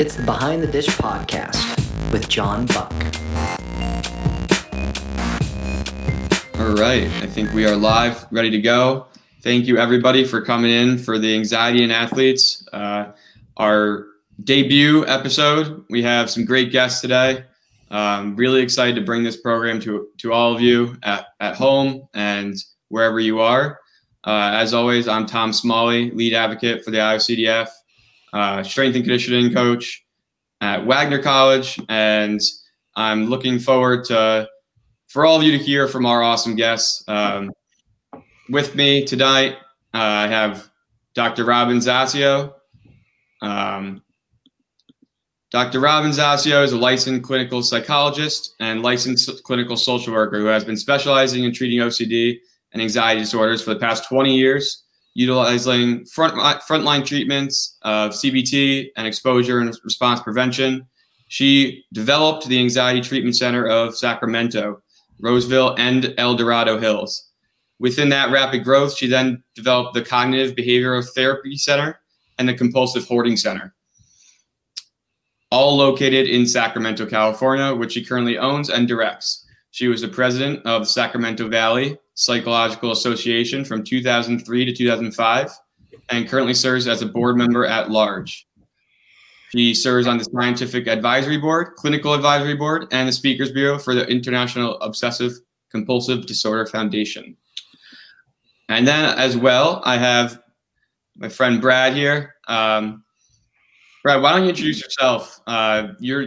It's the Behind the Dish podcast with John Buck. All right, I think we are live, ready to go. Thank you, everybody, for coming in for the Anxiety and Athletes, uh, our debut episode. We have some great guests today. Um, really excited to bring this program to, to all of you at, at home and wherever you are. Uh, as always, I'm Tom Smalley, lead advocate for the IOCDF, uh, strength and conditioning coach at Wagner College, and I'm looking forward to for all of you to hear from our awesome guests. Um, with me tonight, uh, I have Dr. Robin Zasio. Um, Dr. Robin Zasio is a licensed clinical psychologist and licensed clinical social worker who has been specializing in treating OCD and anxiety disorders for the past 20 years, utilizing front, frontline treatments of CBT and exposure and response prevention. She developed the Anxiety Treatment Center of Sacramento, Roseville, and El Dorado Hills. Within that rapid growth, she then developed the Cognitive Behavioral Therapy Center and the Compulsive Hoarding Center all located in Sacramento, California, which she currently owns and directs. She was the president of Sacramento Valley Psychological Association from 2003 to 2005 and currently serves as a board member at large. She serves on the Scientific Advisory Board, Clinical Advisory Board, and the Speakers Bureau for the International Obsessive Compulsive Disorder Foundation. And then, as well, I have my friend Brad here. Um, Brad, why don't you introduce yourself? Uh, your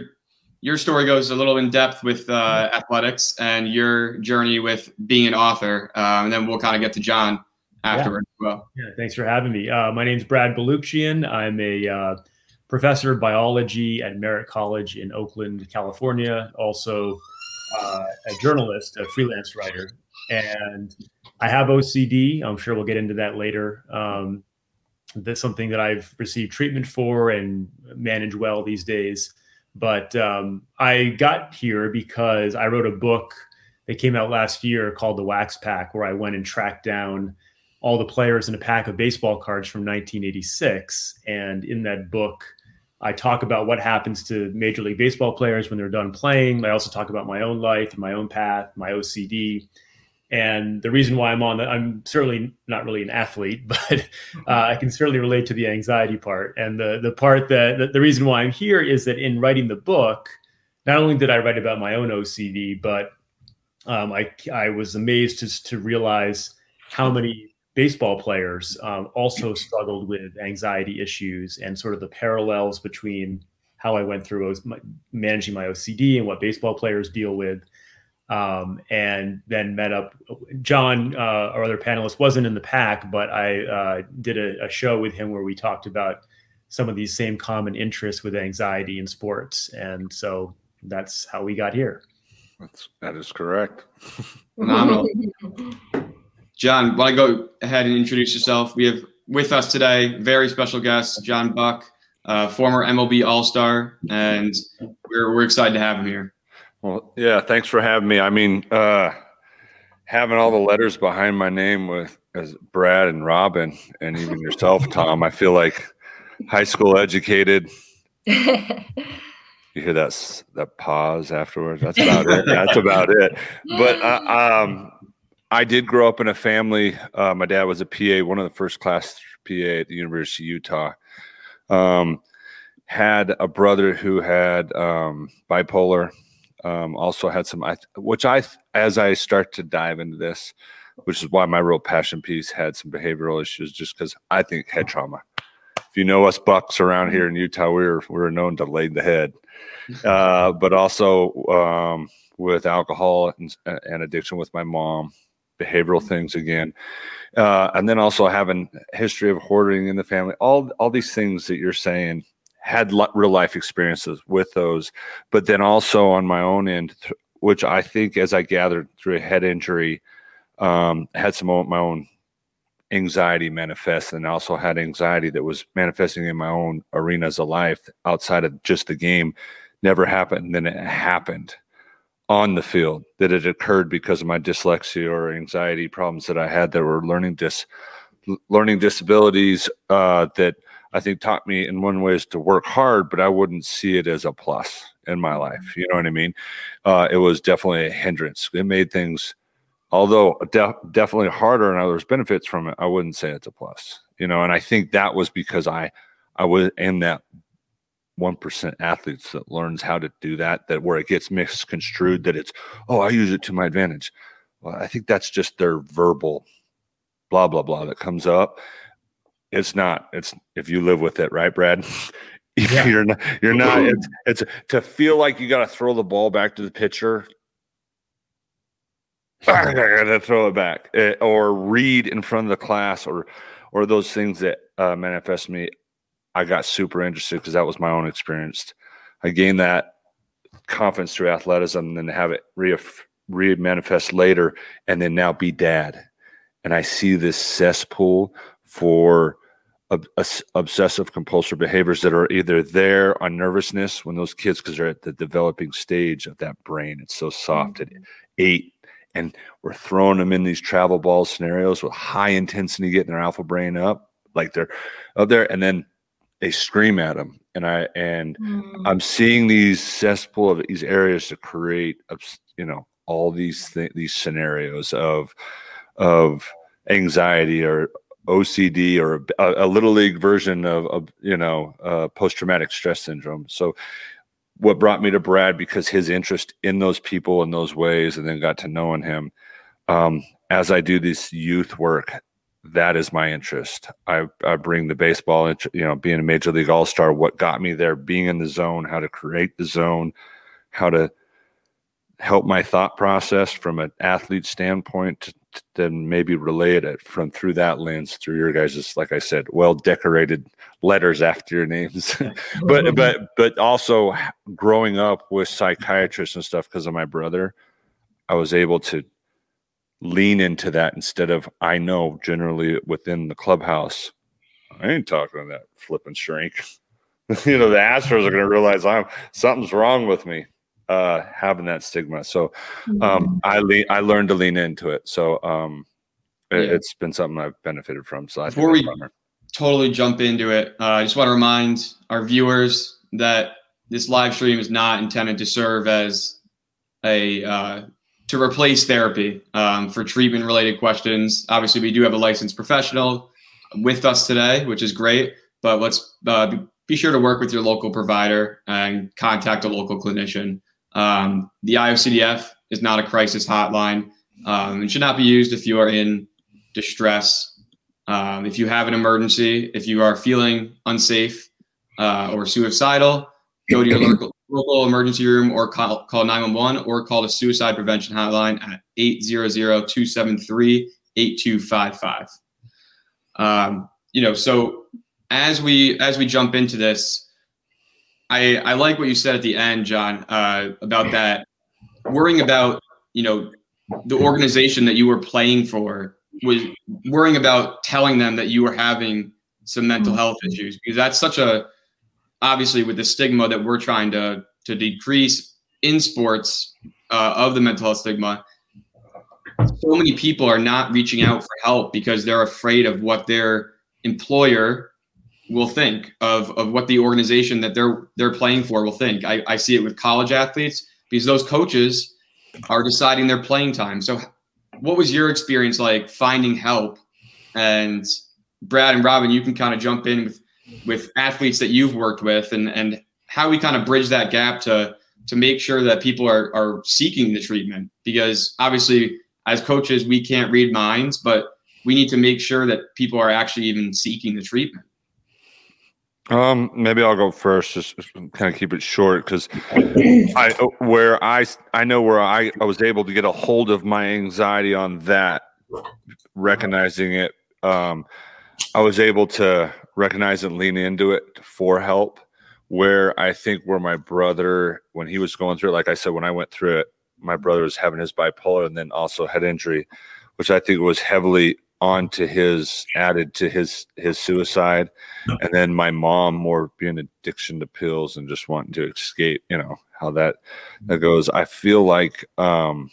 your story goes a little in depth with uh, athletics and your journey with being an author, uh, and then we'll kind of get to John afterwards yeah. well. Yeah, thanks for having me. Uh, my name is Brad Balukjian. I'm a uh, professor of biology at Merritt College in Oakland, California. Also, uh, a journalist, a freelance writer, and I have OCD. I'm sure we'll get into that later. Um, that's something that I've received treatment for and manage well these days. But um, I got here because I wrote a book that came out last year called The Wax Pack, where I went and tracked down all the players in a pack of baseball cards from 1986. And in that book, I talk about what happens to Major League Baseball players when they're done playing. I also talk about my own life, my own path, my OCD, and the reason why I'm on that, I'm certainly not really an athlete, but uh, I can certainly relate to the anxiety part. And the the part that the, the reason why I'm here is that in writing the book, not only did I write about my own OCD, but um, I I was amazed to to realize how many baseball players um, also struggled with anxiety issues and sort of the parallels between how I went through managing my OCD and what baseball players deal with um, and then met up. John, uh, our other panelist, wasn't in the pack, but I uh, did a, a, show with him where we talked about some of these same common interests with anxiety in sports, and so that's how we got here. That's that is correct. Phenomenal. John, want to go ahead and introduce yourself? We have with us today very special guest, John Buck, uh, former MLB All Star, and we're we're excited to have him here. Well, yeah, thanks for having me. I mean, uh, having all the letters behind my name with as Brad and Robin and even yourself, Tom, I feel like high school educated. you hear that that pause afterwards. That's about it. That's about it. But uh, um, I did grow up in a family. Uh, my dad was a PA, one of the first class PA at the University of Utah. Um, had a brother who had um, bipolar um, also had some, which I, as I start to dive into this, which is why my real passion piece had some behavioral issues, just because I think head trauma. If you know us Bucks around here in Utah, we're we're known to lay the head, uh, but also um, with alcohol and, and, addiction with my mom, behavioral things again, uh, and then also having history of hoarding in the family. All all these things that you're saying had real life experiences with those, but then also on my own end, which I think as I gathered through a head injury, um, had some of my own anxiety manifest and also had anxiety that was manifesting in my own arenas of life outside of just the game never happened. then it happened on the field that it occurred because of my dyslexia or anxiety problems that I had that were learning dis learning disabilities uh, that I think taught me in one way is to work hard, but I wouldn't see it as a plus in my life. You know what I mean? Uh, it was definitely a hindrance. It made things, although de- definitely harder, and there's benefits from it. I wouldn't say it's a plus. You know, and I think that was because I, I was in that one percent athletes that learns how to do that. That where it gets misconstrued that it's oh I use it to my advantage. Well, I think that's just their verbal blah blah blah that comes up it's not it's if you live with it right brad? Yeah. you're not you're not it's it's to feel like you got to throw the ball back to the pitcher. I gotta throw it back eh, or read in front of the class or or those things that uh, manifest me. I got super interested because that was my own experience. I gained that confidence through athleticism and then have it re, re manifest later and then now be dad. And i see this cesspool for ob- obsessive compulsive behaviors that are either there on nervousness when those kids because they're at the developing stage of that brain it's so soft mm-hmm. at eight and we're throwing them in these travel ball scenarios with high intensity getting their alpha brain up like they're up there and then they scream at them and i and mm. i'm seeing these cesspool of these areas to create you know all these th- these scenarios of of anxiety or OCD or a, a little league version of, of you know uh, post traumatic stress syndrome. So what brought me to Brad because his interest in those people in those ways, and then got to knowing him um, as I do this youth work. That is my interest. I, I bring the baseball, you know, being a major league all star. What got me there? Being in the zone, how to create the zone, how to help my thought process from an athlete standpoint to, then maybe relay it from through that lens through your guys' like i said well decorated letters after your names. But mm-hmm. but but also growing up with psychiatrists and stuff because of my brother i was able to lean into that instead of i know generally within the clubhouse i ain't talking to that flipping shrink. You know the astros are going to realize i'm something's wrong with me uh, having that stigma. So um, mm-hmm. I le- I learned to lean into it. So um, it, has been something I've benefited from. So I before we totally jump into it, uh, I just want to remind our viewers that this live stream is not intended to serve as a uh, to replace therapy um, for treatment related questions. Obviously, we do have a licensed professional with us today, which is great. But let's uh, be sure to work with your local provider and contact a local clinician. Um, the IOCDF is not a crisis hotline um, and should not be used if you are in distress. Um, if you have an emergency, if you are feeling unsafe uh, or suicidal, go to your local, local emergency room or call, call 911 or call the suicide prevention hotline at 800-273-8255. Um, you know, so as we as we jump into this, I, I like what you said at the end, John, uh, about that worrying about you know the organization that you were playing for was worrying about telling them that you were having some mental mm-hmm. health issues because that's such a obviously with the stigma that we're trying to to decrease in sports uh, of the mental health stigma so many people are not reaching out for help because they're afraid of what their employer will think of of what the organization that they're they're playing for will think. I, I see it with college athletes because those coaches are deciding their playing time. So what was your experience like finding help? And Brad and Robin, you can kind of jump in with with athletes that you've worked with and and how we kind of bridge that gap to to make sure that people are are seeking the treatment because obviously as coaches we can't read minds but we need to make sure that people are actually even seeking the treatment um, maybe I'll go first. Just, kind of keep it short because I where I I know where I, I was able to get a hold of my anxiety on that, recognizing it. Um, I was able to recognize and lean into it for help. Where I think where my brother, when he was going through it, like I said, when I went through it, my brother was having his bipolar and then also head injury, which I think was heavily on to his added to his his suicide. And then my mom more being addiction to pills and just wanting to escape you know how that that goes. I feel like um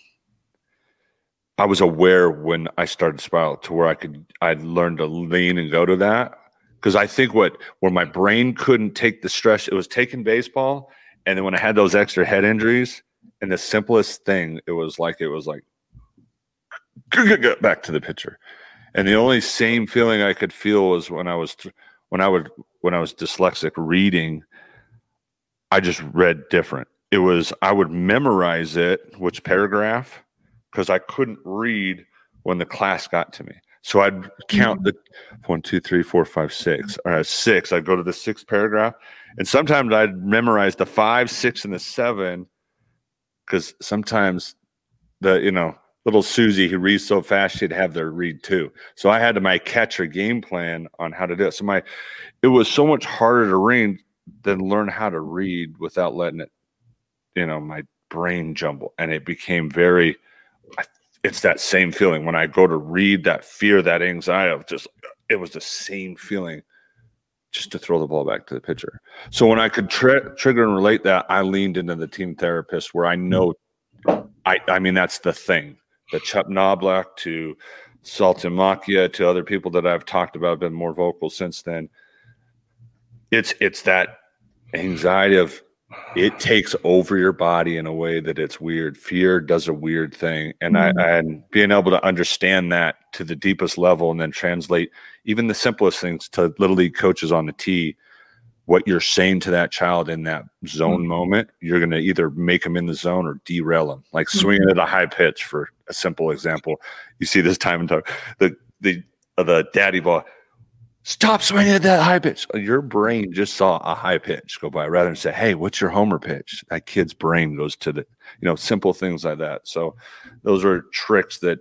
i was aware when i started spiral to where i could i learned to lean and go to that. Because I think what where my brain couldn't take the stress, it was taking baseball, and then when I had those extra head injuries, and the simplest thing, it was like it was like back to the pitcher, and the only same feeling I could feel was when I was when I would when I was dyslexic reading, I just read different. It was I would memorize it, which paragraph, because I couldn't read when the class got to me. So I'd count mm-hmm. the one, two, three, four, five, six. Mm-hmm. All right, six. I'd go to the sixth paragraph. And sometimes I'd memorize the five, six, and the seven. Because sometimes the, you know, little Susie who reads so fast she'd have to read too. So I had to my catcher game plan on how to do it. So my it was so much harder to read than learn how to read without letting it, you know, my brain jumble. And it became very it's that same feeling when I go to read that fear, that anxiety of just it was the same feeling just to throw the ball back to the pitcher. So when I could tri- trigger and relate that, I leaned into the team therapist where I know I I mean that's the thing. The Chuck Knoblauch to Saltalamacchia to other people that I've talked about been more vocal since then. It's it's that anxiety of it takes over your body in a way that it's weird. Fear does a weird thing, and mm-hmm. I and being able to understand that to the deepest level, and then translate even the simplest things to little league coaches on the tee. What you're saying to that child in that zone mm-hmm. moment, you're going to either make them in the zone or derail them. Like mm-hmm. swinging at a high pitch, for a simple example, you see this time and time. The the uh, the daddy ball Stop swinging at that high pitch. Your brain just saw a high pitch go by rather than say, Hey, what's your homer pitch? That kid's brain goes to the, you know, simple things like that. So those are tricks that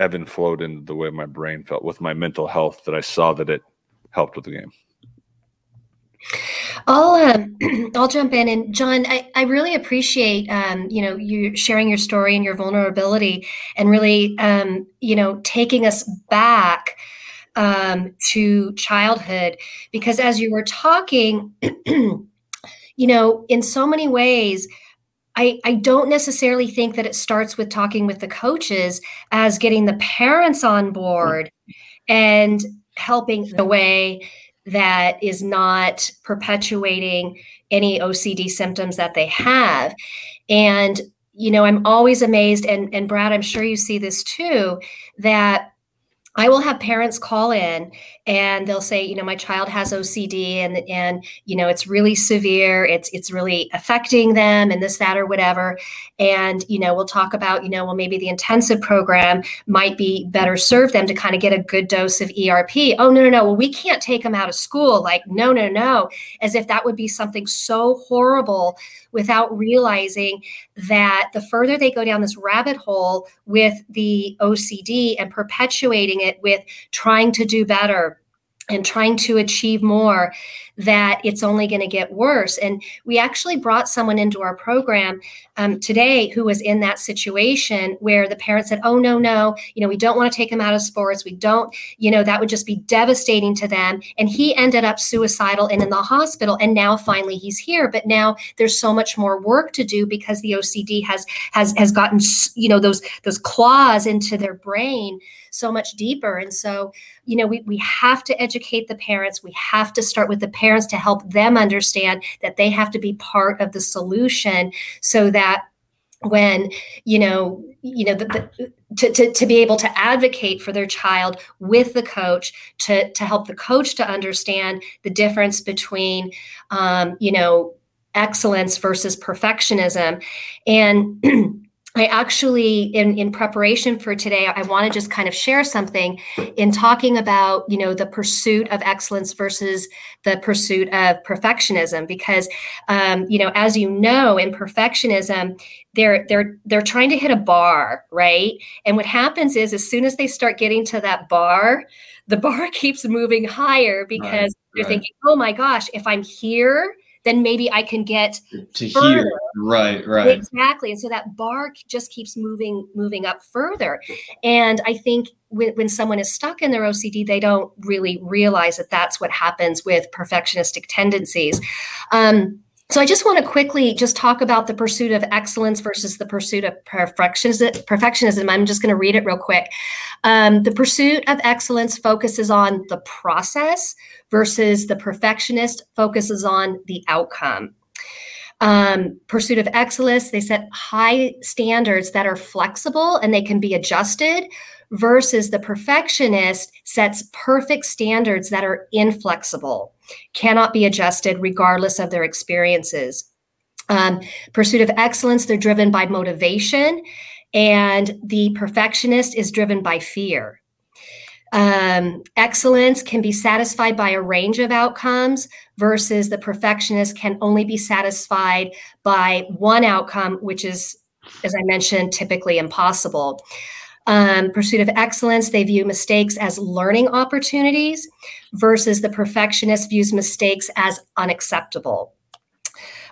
Evan flowed into the way my brain felt with my mental health that I saw that it helped with the game. I'll um, I'll jump in and John, I, I really appreciate um, you know you sharing your story and your vulnerability and really um, you know taking us back um, to childhood. Because as you were talking you know in so many ways I, I don't necessarily think that it starts with talking with the coaches as getting the parents on board and helping the way that is not perpetuating any OCD symptoms that they have. And, you know, I'm always amazed, and, and Brad, I'm sure you see this too, that I will have parents call in and they'll say, you know, my child has OCD and and you know it's really severe. It's it's really affecting them and this that or whatever. And you know, we'll talk about you know, well maybe the intensive program might be better serve them to kind of get a good dose of ERP. Oh no no no, well we can't take them out of school. Like no no no, as if that would be something so horrible without realizing that the further they go down this rabbit hole with the OCD and perpetuating it with trying to do better and trying to achieve more that it's only going to get worse. And we actually brought someone into our program um, today who was in that situation where the parents said oh no no you know we don't want to take him out of sports. We don't you know that would just be devastating to them. And he ended up suicidal and in the hospital and now finally he's here. But now there's so much more work to do because the ocd has has has gotten you know those those claws into their brain so much deeper. And so, you know, we, we have to educate the parents. We have to start with the parents to help them understand that they have to be part of the solution so that when you know you know the, the, to, to, to be able to advocate for their child with the coach to, to help the coach to understand the difference between um, you know excellence versus perfectionism and I actually, in, in preparation for today, I want to just kind of share something in talking about, you know, the pursuit of excellence versus the pursuit of perfectionism. Because, um, you know, as you know, in perfectionism, they're they're they're trying to hit a bar, right? And what happens is, as soon as they start getting to that bar, the bar keeps moving higher because right, they're right. thinking, oh my gosh, if I'm here then maybe I can get to further. here. Right, right. Exactly. And so that bar just keeps moving, moving up further. And I think when, when someone is stuck in their OCD, they don't really realize that that's what happens with perfectionistic tendencies. Um, so I just want to quickly just talk about the pursuit of excellence versus the pursuit of perfectionism. I'm just going to read it real quick. Um, the pursuit of excellence focuses on the process versus the perfectionist focuses on the outcome. Um, pursuit of excellence, they set high standards that are flexible and they can be adjusted, versus the perfectionist sets perfect standards that are inflexible, cannot be adjusted regardless of their experiences. Um, pursuit of excellence, they're driven by motivation, and the perfectionist is driven by fear. Um, excellence can be satisfied by a range of outcomes versus the perfectionist can only be satisfied by one outcome, which is, as I mentioned, typically impossible. Um, pursuit of excellence, they view mistakes as learning opportunities versus the perfectionist views mistakes as unacceptable.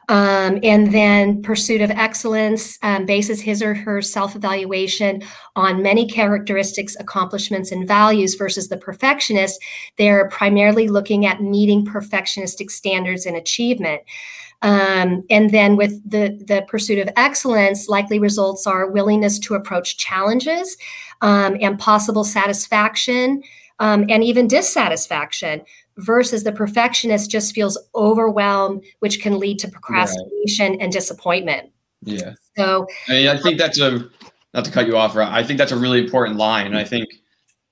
Um, and then pursuit of excellence um, bases his or her self evaluation on many characteristics, accomplishments, and values versus the perfectionist. They're primarily looking at meeting perfectionistic standards and achievement. Um, and then with the, the pursuit of excellence, likely results are willingness to approach challenges um, and possible satisfaction um, and even dissatisfaction versus the perfectionist just feels overwhelmed, which can lead to procrastination right. and disappointment. Yeah. So I mean, I think that's a not to cut you off, I think that's a really important line. And I think,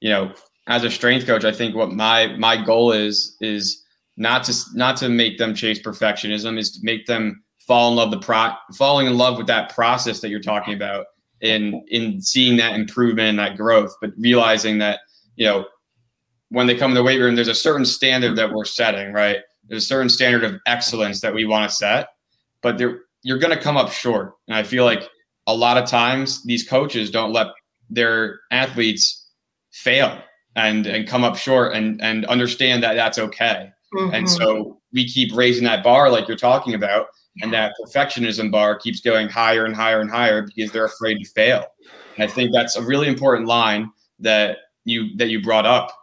you know, as a strength coach, I think what my my goal is is not to not to make them chase perfectionism, is to make them fall in love the pro falling in love with that process that you're talking about in in seeing that improvement and that growth, but realizing that, you know, when they come in the weight room, there's a certain standard that we're setting, right? There's a certain standard of excellence that we want to set, but you're going to come up short. And I feel like a lot of times these coaches don't let their athletes fail and and come up short and and understand that that's okay. Mm-hmm. And so we keep raising that bar like you're talking about, and that perfectionism bar keeps going higher and higher and higher because they're afraid to fail. And I think that's a really important line that you that you brought up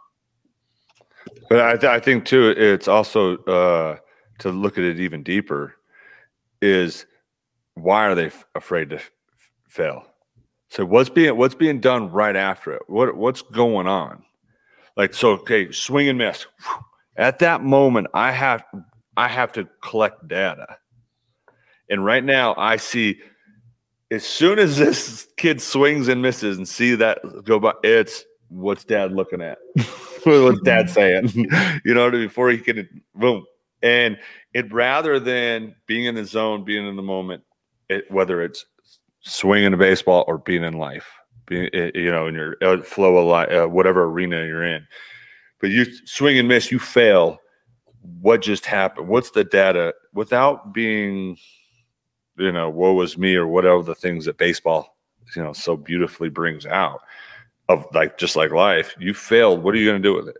but I, th- I think too, it's also uh, to look at it even deeper. Is why are they f- afraid to f- fail? So what's being what's being done right after it? What what's going on? Like so, okay, swing and miss. At that moment, I have I have to collect data, and right now I see as soon as this kid swings and misses and see that go by, it's what's dad looking at. what's dad saying? you know, before he can boom. And it rather than being in the zone, being in the moment, it, whether it's swinging a baseball or being in life, being eh, you know in your uh, flow of life, uh, whatever arena you're in. But you swing and miss, you fail. What just happened? What's the data? Without being, you know, woe was me or whatever the things that baseball, you know, so beautifully brings out of like just like life you failed what are you going to do with it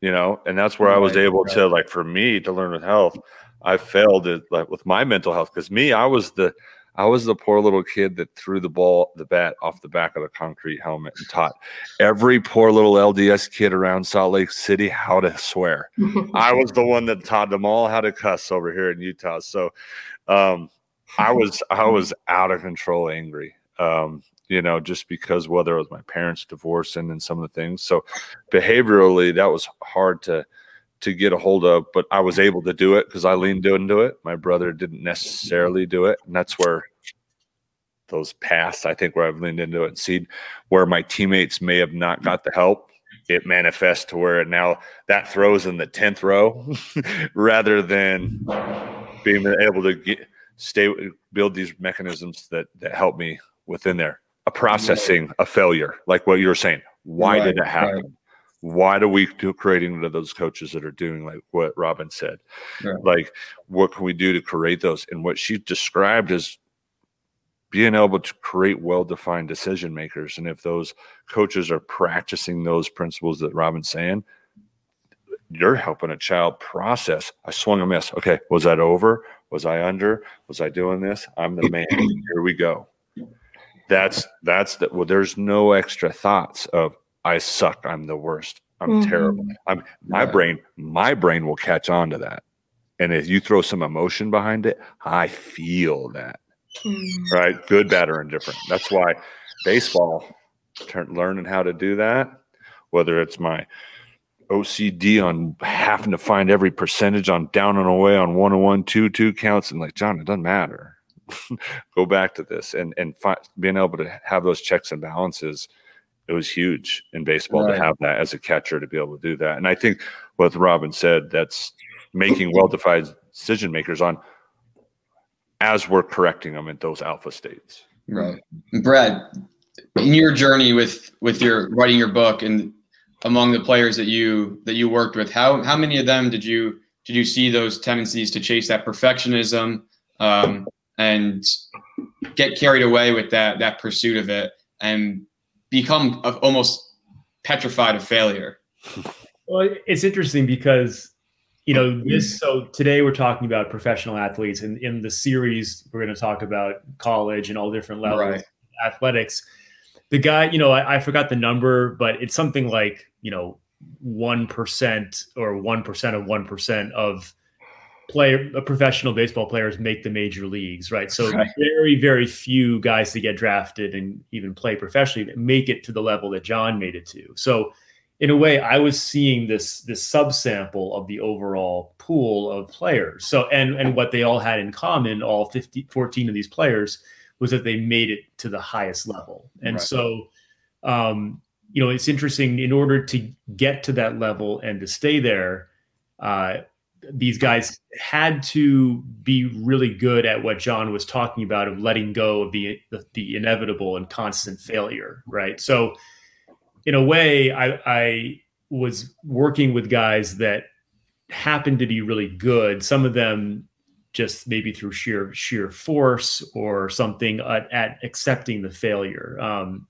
you know and that's where right, i was able right. to like for me to learn with health i failed it like with my mental health because me i was the i was the poor little kid that threw the ball the bat off the back of the concrete helmet and taught every poor little lds kid around salt lake city how to swear i was the one that taught them all how to cuss over here in utah so um i was i was out of control angry um you know, just because whether it was my parents divorcing and some of the things. So behaviorally, that was hard to to get a hold of, but I was able to do it because I leaned into it. My brother didn't necessarily do it, and that's where those paths I think, where I've leaned into it and seen where my teammates may have not got the help. It manifests to where now that throws in the tenth row, rather than being able to get stay build these mechanisms that that help me within there a processing a failure, like what you were saying. Why right, did it happen? Right. Why do we do creating those coaches that are doing like what Robin said? Like, what can we do to create those? And what she described as being able to create well-defined decision makers. And if those coaches are practicing those principles that Robin's saying, you're helping a child process. I swung a miss. Okay, was that over? Was I under? Was I doing this? I'm the man. Here we go that's that's that well there's no extra thoughts of i suck i'm the worst i'm mm-hmm. terrible i'm my brain my brain will catch on to that And if you throw some emotion behind it, I feel that. Mm. Right? Good, bad, or indifferent. That's why baseball, turn, learning how to do that, whether it's my OCD on having to find every percentage on down and away on one and one, two, two counts, and like John, it doesn't matter. Go back to this and and fi- being able to have those checks and balances. It was huge in baseball Right. to have that as a catcher to be able to do that. And I think what Robin said, that's making well-defined decision makers on as we're correcting them in those alpha states. Right. Brad, in your journey with with your writing your book and among the players that you that you worked with, how how many of them did you did you see those tendencies to chase that perfectionism um, and get carried away with that that pursuit of it and become almost petrified of failure? Well, it's interesting because you know mm-hmm. this. So today we're talking about professional athletes, and in the series we're going to talk about college and all different levels Right. of athletics. The guy, you know, I, I forgot the number, but it's something like you know one percent or one percent of one percent of player uh, professional baseball players make the major leagues, right? So Right. very very few guys that get drafted and even play professionally that make it to the level that John made it to. So in a way i was seeing this this subsample of the overall pool of players so and and what they all had in common all 50 14 of these players was that they made it to the highest level and Right. so um you know it's interesting in order to get to that level and to stay there uh these guys had to be really good at what John was talking about of letting go of the the, the inevitable and constant failure, right? So, in a way, I, I was working with guys that happened to be really good. Some of them just maybe through sheer sheer force or something at, at accepting the failure. Um,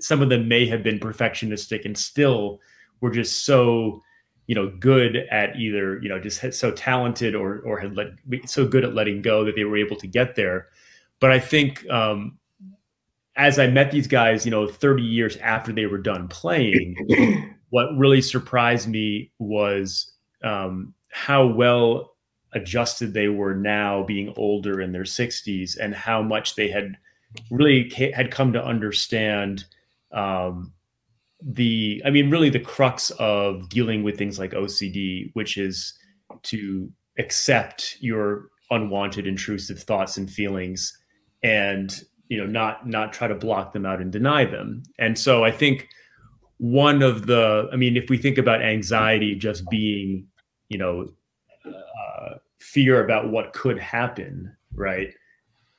some of them may have been perfectionistic and still were just so you know good at either you know just so talented or or had let so good at letting go that they were able to get there. But I think um, as I met these guys, you know, 30 years after they were done playing, what really surprised me was um, how well adjusted they were now being older in their 60s and how much they had really ca- had come to understand um, the i mean really the crux of dealing with things like ocd which is to accept your unwanted intrusive thoughts and feelings and you know not not try to block them out and deny them. And so i think one of the i mean if we think about anxiety just being you know uh, fear about what could happen right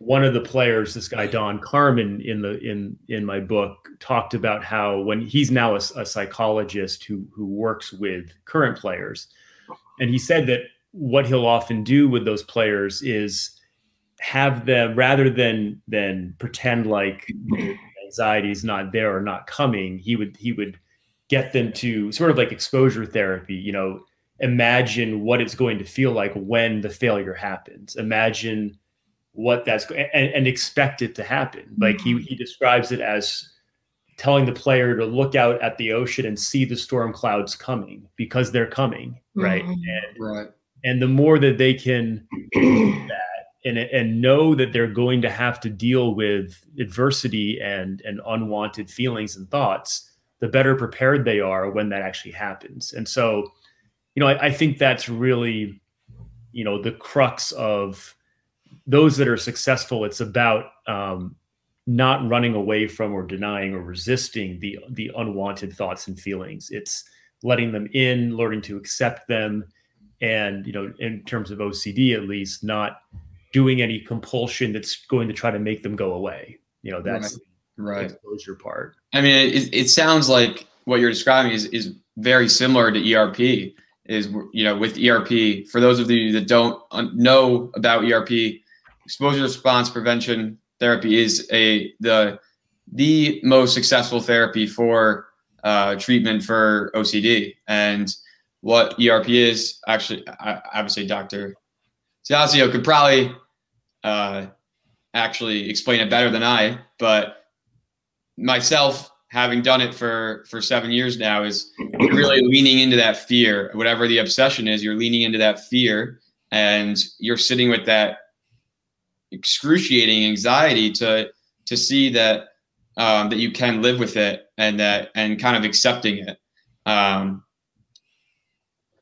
one of the players this guy Don Carman in the in in my book talked about how when he's now a, a psychologist who who works with current players and he said that what he'll often do with those players is have them rather than than pretend like anxiety is not there or not coming he would he would get them to sort of like exposure therapy you know imagine what it's going to feel like when the failure happens. Imagine what that's and, and expect it to happen like he, he describes it as telling the player to look out at the ocean and see the storm clouds coming because they're coming right Mhm. and Right. and the more that they can that and and know that they're going to have to deal with adversity and and unwanted feelings and thoughts the better prepared they are when that actually happens and so you know i, I think that's really you know the crux of those that are successful it's about um, not running away from or denying or resisting the the unwanted thoughts and feelings it's letting them in learning to accept them and you know in terms of ocd at least not doing any compulsion that's going to try to make them go away you know that's the Right. exposure part I mean, it, it sounds like what you're describing is, is very similar to ERP. Is you know with ERP for those of you that don't know about ERP, exposure response prevention therapy is a the the most successful therapy for uh, treatment for OCD. And what ERP is actually, say Dr. Zasio could probably uh, actually explain it better than I, but myself having done it for for seven years now is really leaning into that fear whatever the obsession is you're leaning into that fear and you're sitting with that excruciating anxiety to to see that um, that you can live with it and that and kind of accepting it. Um,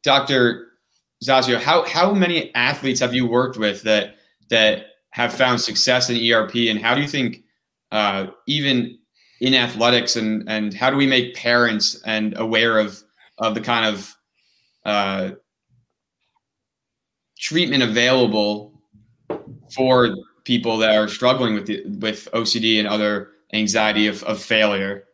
Dr. Zasio, how how many athletes have you worked with that that have found success in ERP, and how do you think uh, even in athletics and and how do we make parents and aware of of the kind of uh, treatment available for people that are struggling with the, with OCD and other anxiety of, of failure?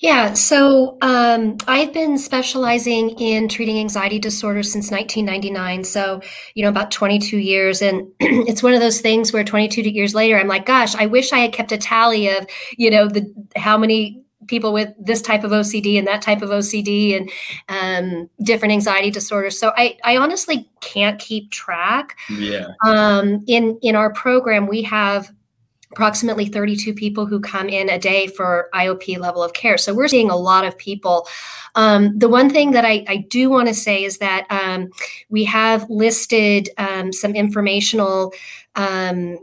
Yeah, so um, I've been specializing in treating anxiety disorders since 1999. So, you know, about 22 years. And it's one of those things where 22 years later, I'm like, gosh, I wish I had kept a tally of, you know, the how many people with this type of OCD and that type of OCD and um, different anxiety disorders. So I, I honestly can't keep track. Yeah. Um, in in our program, we have approximately 32 people who come in a day for IOP level of care. So we're seeing a lot of people. Um, the one thing that I, I do want to say is that um, we have listed um, some informational um,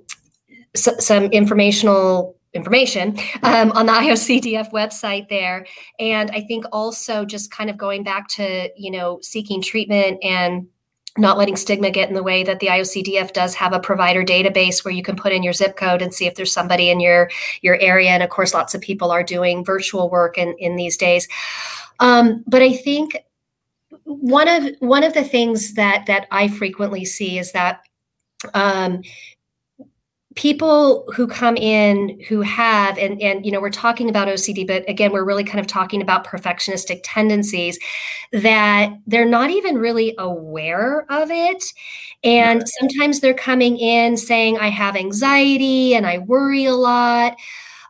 some informational information um, on the IOCDF website there. And I think also just kind of going back to, you know, seeking treatment and not letting stigma get in the way that the IOCDF does have a provider database where you can put in your zip code and see if there's somebody in your your area. And of course, lots of people are doing virtual work in, in these days. Um, but I think one of one of the things that that I frequently see is that um, people who come in who have and and you know we're talking about OCD but again we're really kind of talking about perfectionistic tendencies that they're not even really aware of it. And sometimes they're coming in saying I have anxiety and I worry a lot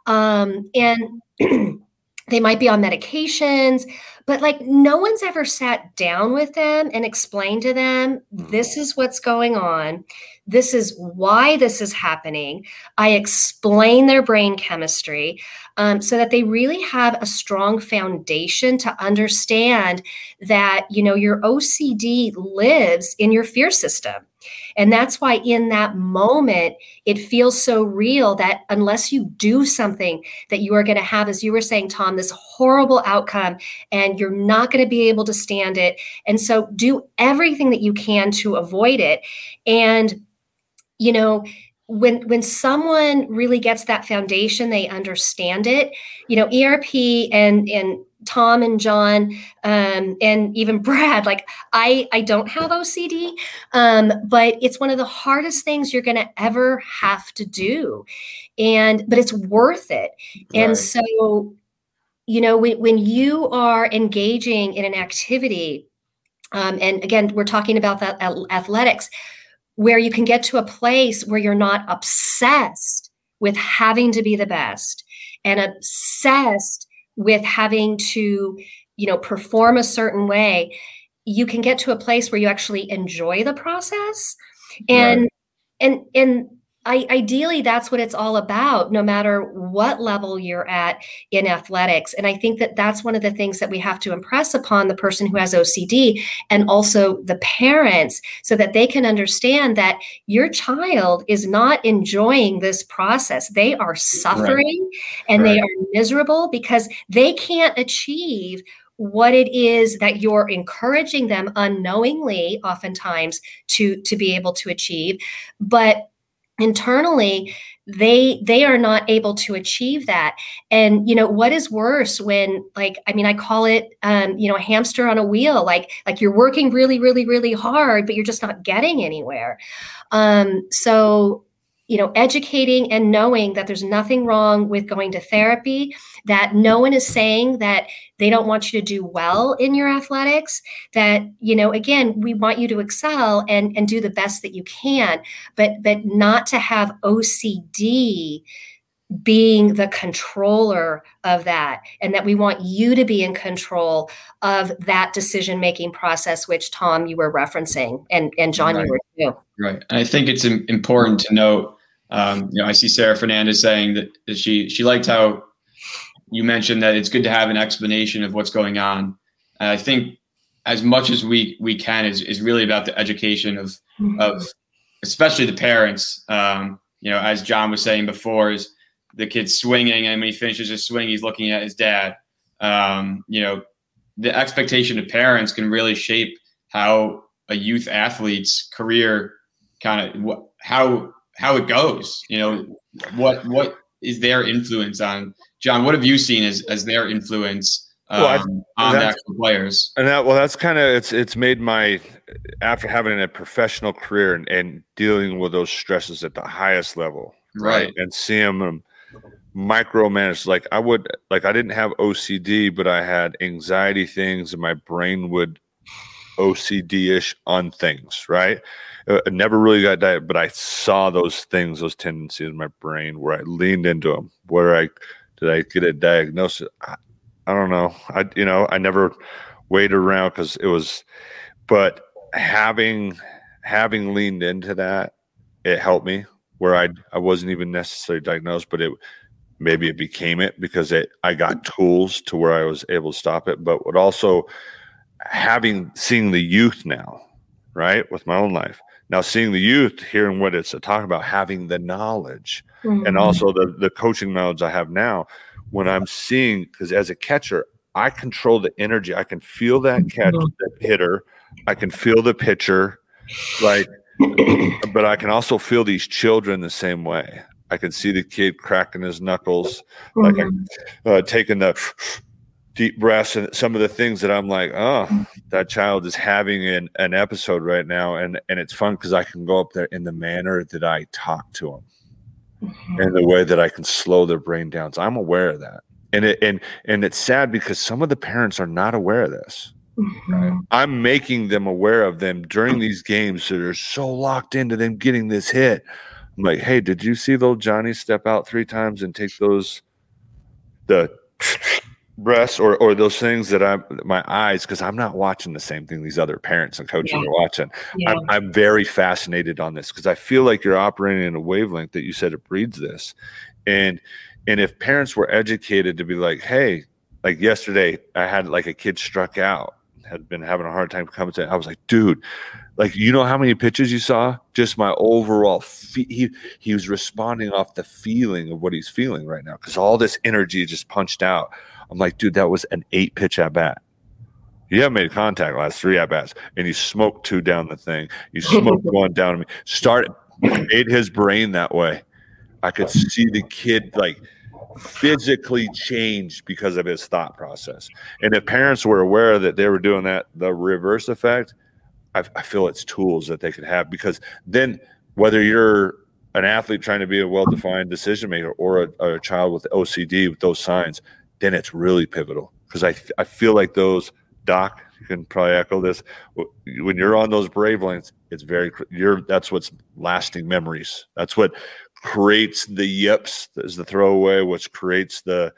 um, and they might be on medications but like no one's ever sat down with them and explained to them this is what's going on this is why this is happening. I explain their brain chemistry um, so that they really have a strong foundation to understand that, you know, your OCD lives in your fear system. And that's why in that moment, it feels so real that unless you do something, that you are going to have, as you were saying, Tom, this horrible outcome and you're not going to be able to stand it. And so do everything that you can to avoid it. And you know when when someone really gets that foundation they understand it. You know erp and and tom and john um, and even brad like i i don't have ocd um, but it's one of the hardest things you're going to ever have to do. And but it's worth it. Right. and so you know when, when you are engaging in an activity um, and again we're talking about that athletics where you can get to a place where you're not obsessed with having to be the best and obsessed with having to you know perform a certain way you can get to a place where you actually enjoy the process and right. and and I, ideally that's what it's all about no matter what level you're at in athletics and i think that that's one of the things that we have to impress upon the person who has ocd and also the parents so that they can understand that your child is not enjoying this process they are suffering right. and right. they are miserable because they can't achieve what it is that you're encouraging them unknowingly oftentimes to to be able to achieve but internally they they are not able to achieve that. And you know what is worse when like i mean i call it um you know a hamster on a wheel like like you're working really really really hard but you're just not getting anywhere. Um so you know educating and knowing that there's nothing wrong with going to therapy that no one is saying that they don't want you to do well in your athletics that you know again we want you to excel and and do the best that you can but but not to have ocd being the controller of that and that we want you to be in control of that decision making process which tom you were referencing and and john right. you were too right and i think it's important to note um, you know i see sarah fernandez saying that, that she she liked how you mentioned that it's good to have an explanation of what's going on. And I think as much as we we can is is really about the education of of especially the parents. Um, you know, as John was saying before, is the kid swinging, and when he finishes his swing, he's looking at his dad. Um, you know, the expectation of parents can really shape how a youth athlete's career kind of how how it goes. You know, what what is their influence on John? What have you seen as as their influence um, well, I, on the players? And that well, that's kind of it's it's made my after having a professional career and, and dealing with those stresses at the highest level, right, right? and seeing them micromanage like i would like i didn't have ocd but i had anxiety things and my brain would ocd-ish on things right? Uh, I never really got diet but i saw those things those tendencies in my brain where i leaned into them where i did i get a diagnosis? I, I don't know. I you know i never waited around because it was but having having leaned into that it helped me where I I wasn't even necessarily diagnosed, but it maybe it became it because it, I got tools to where I was able to stop it. But what also having seeing the youth now, right, with my own life now, seeing the youth, hearing what it's talking about, having the knowledge, mm-hmm. and also the the coaching knowledge I have now. When I'm seeing, because as a catcher, I control the energy. I can feel that catch, mm-hmm. that hitter. I can feel the pitcher, right? But I can also feel these children the same way. I can see the kid cracking his knuckles, like mm-hmm. uh, taking the deep breaths and some of the things that I'm like, oh, that child is having an, an episode right now. And, and it's fun because I can go up there in the manner that I talk to them mm-hmm. and the way that I can slow their brain down. So I'm aware of that. And it, and, and it's sad because some of the parents are not aware of this. Mm-hmm. Right? I'm making them aware of them during these games that are so locked into them getting this hit I'm like, hey, did you see little Johnny step out three times and take those the breasts or or those things that I'm my eyes because I'm not watching the same thing these other parents and coaches yeah. are watching. Yeah. I'm, I'm very fascinated on this because I feel like you're operating in a wavelength that you said it breeds this, and and if parents were educated to be like, hey, like yesterday I had like a kid struck out had been having a hard time coming to. I was like, dude, like you know how many pitches you saw? Just my overall fe- he he was responding off the feeling of what he's feeling right now because all this energy just punched out. I'm like dude that was an eight pitch at bat. You haven't made contact last three at bats and you smoked two down the thing. You smoked one down to me. Start made his brain that way. I could see the kid like physically changed because of his thought process. And if parents were aware that they were doing that the reverse effect I, I feel it's tools that they could have because then whether you're an athlete trying to be a well-defined decision maker or a, a child with OCD with those signs, then it's really pivotal. Because I, I feel like those doc you can probably echo this when you're on those brave lanes it's very you're that's what's lasting memories. That's what creates the yips is the throwaway which creates the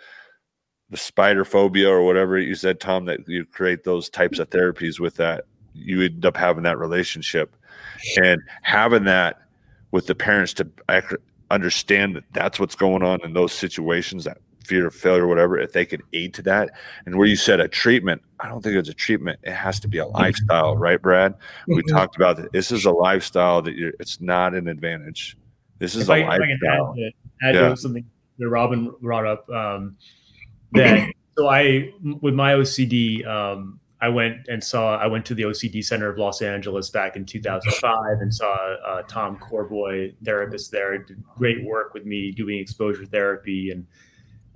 the spider phobia or whatever you said tom that you create those types of therapies with that you end up having that relationship. And having that with the parents to understand that that's what's going on in those situations that fear of failure whatever if they could aid to that. And where you said a treatment i don't think it's a treatment. It has to be a lifestyle right brad? We mm-hmm. talked about that. This is a lifestyle that you're it's not an advantage this is if a I, lifestyle add, add yeah. something that robin brought up um, that so i with my ocd um, I went and saw. I went to the OCD Center of Los Angeles back in 2005 and saw uh, Tom Corboy, therapist there, did great work with me doing exposure therapy. And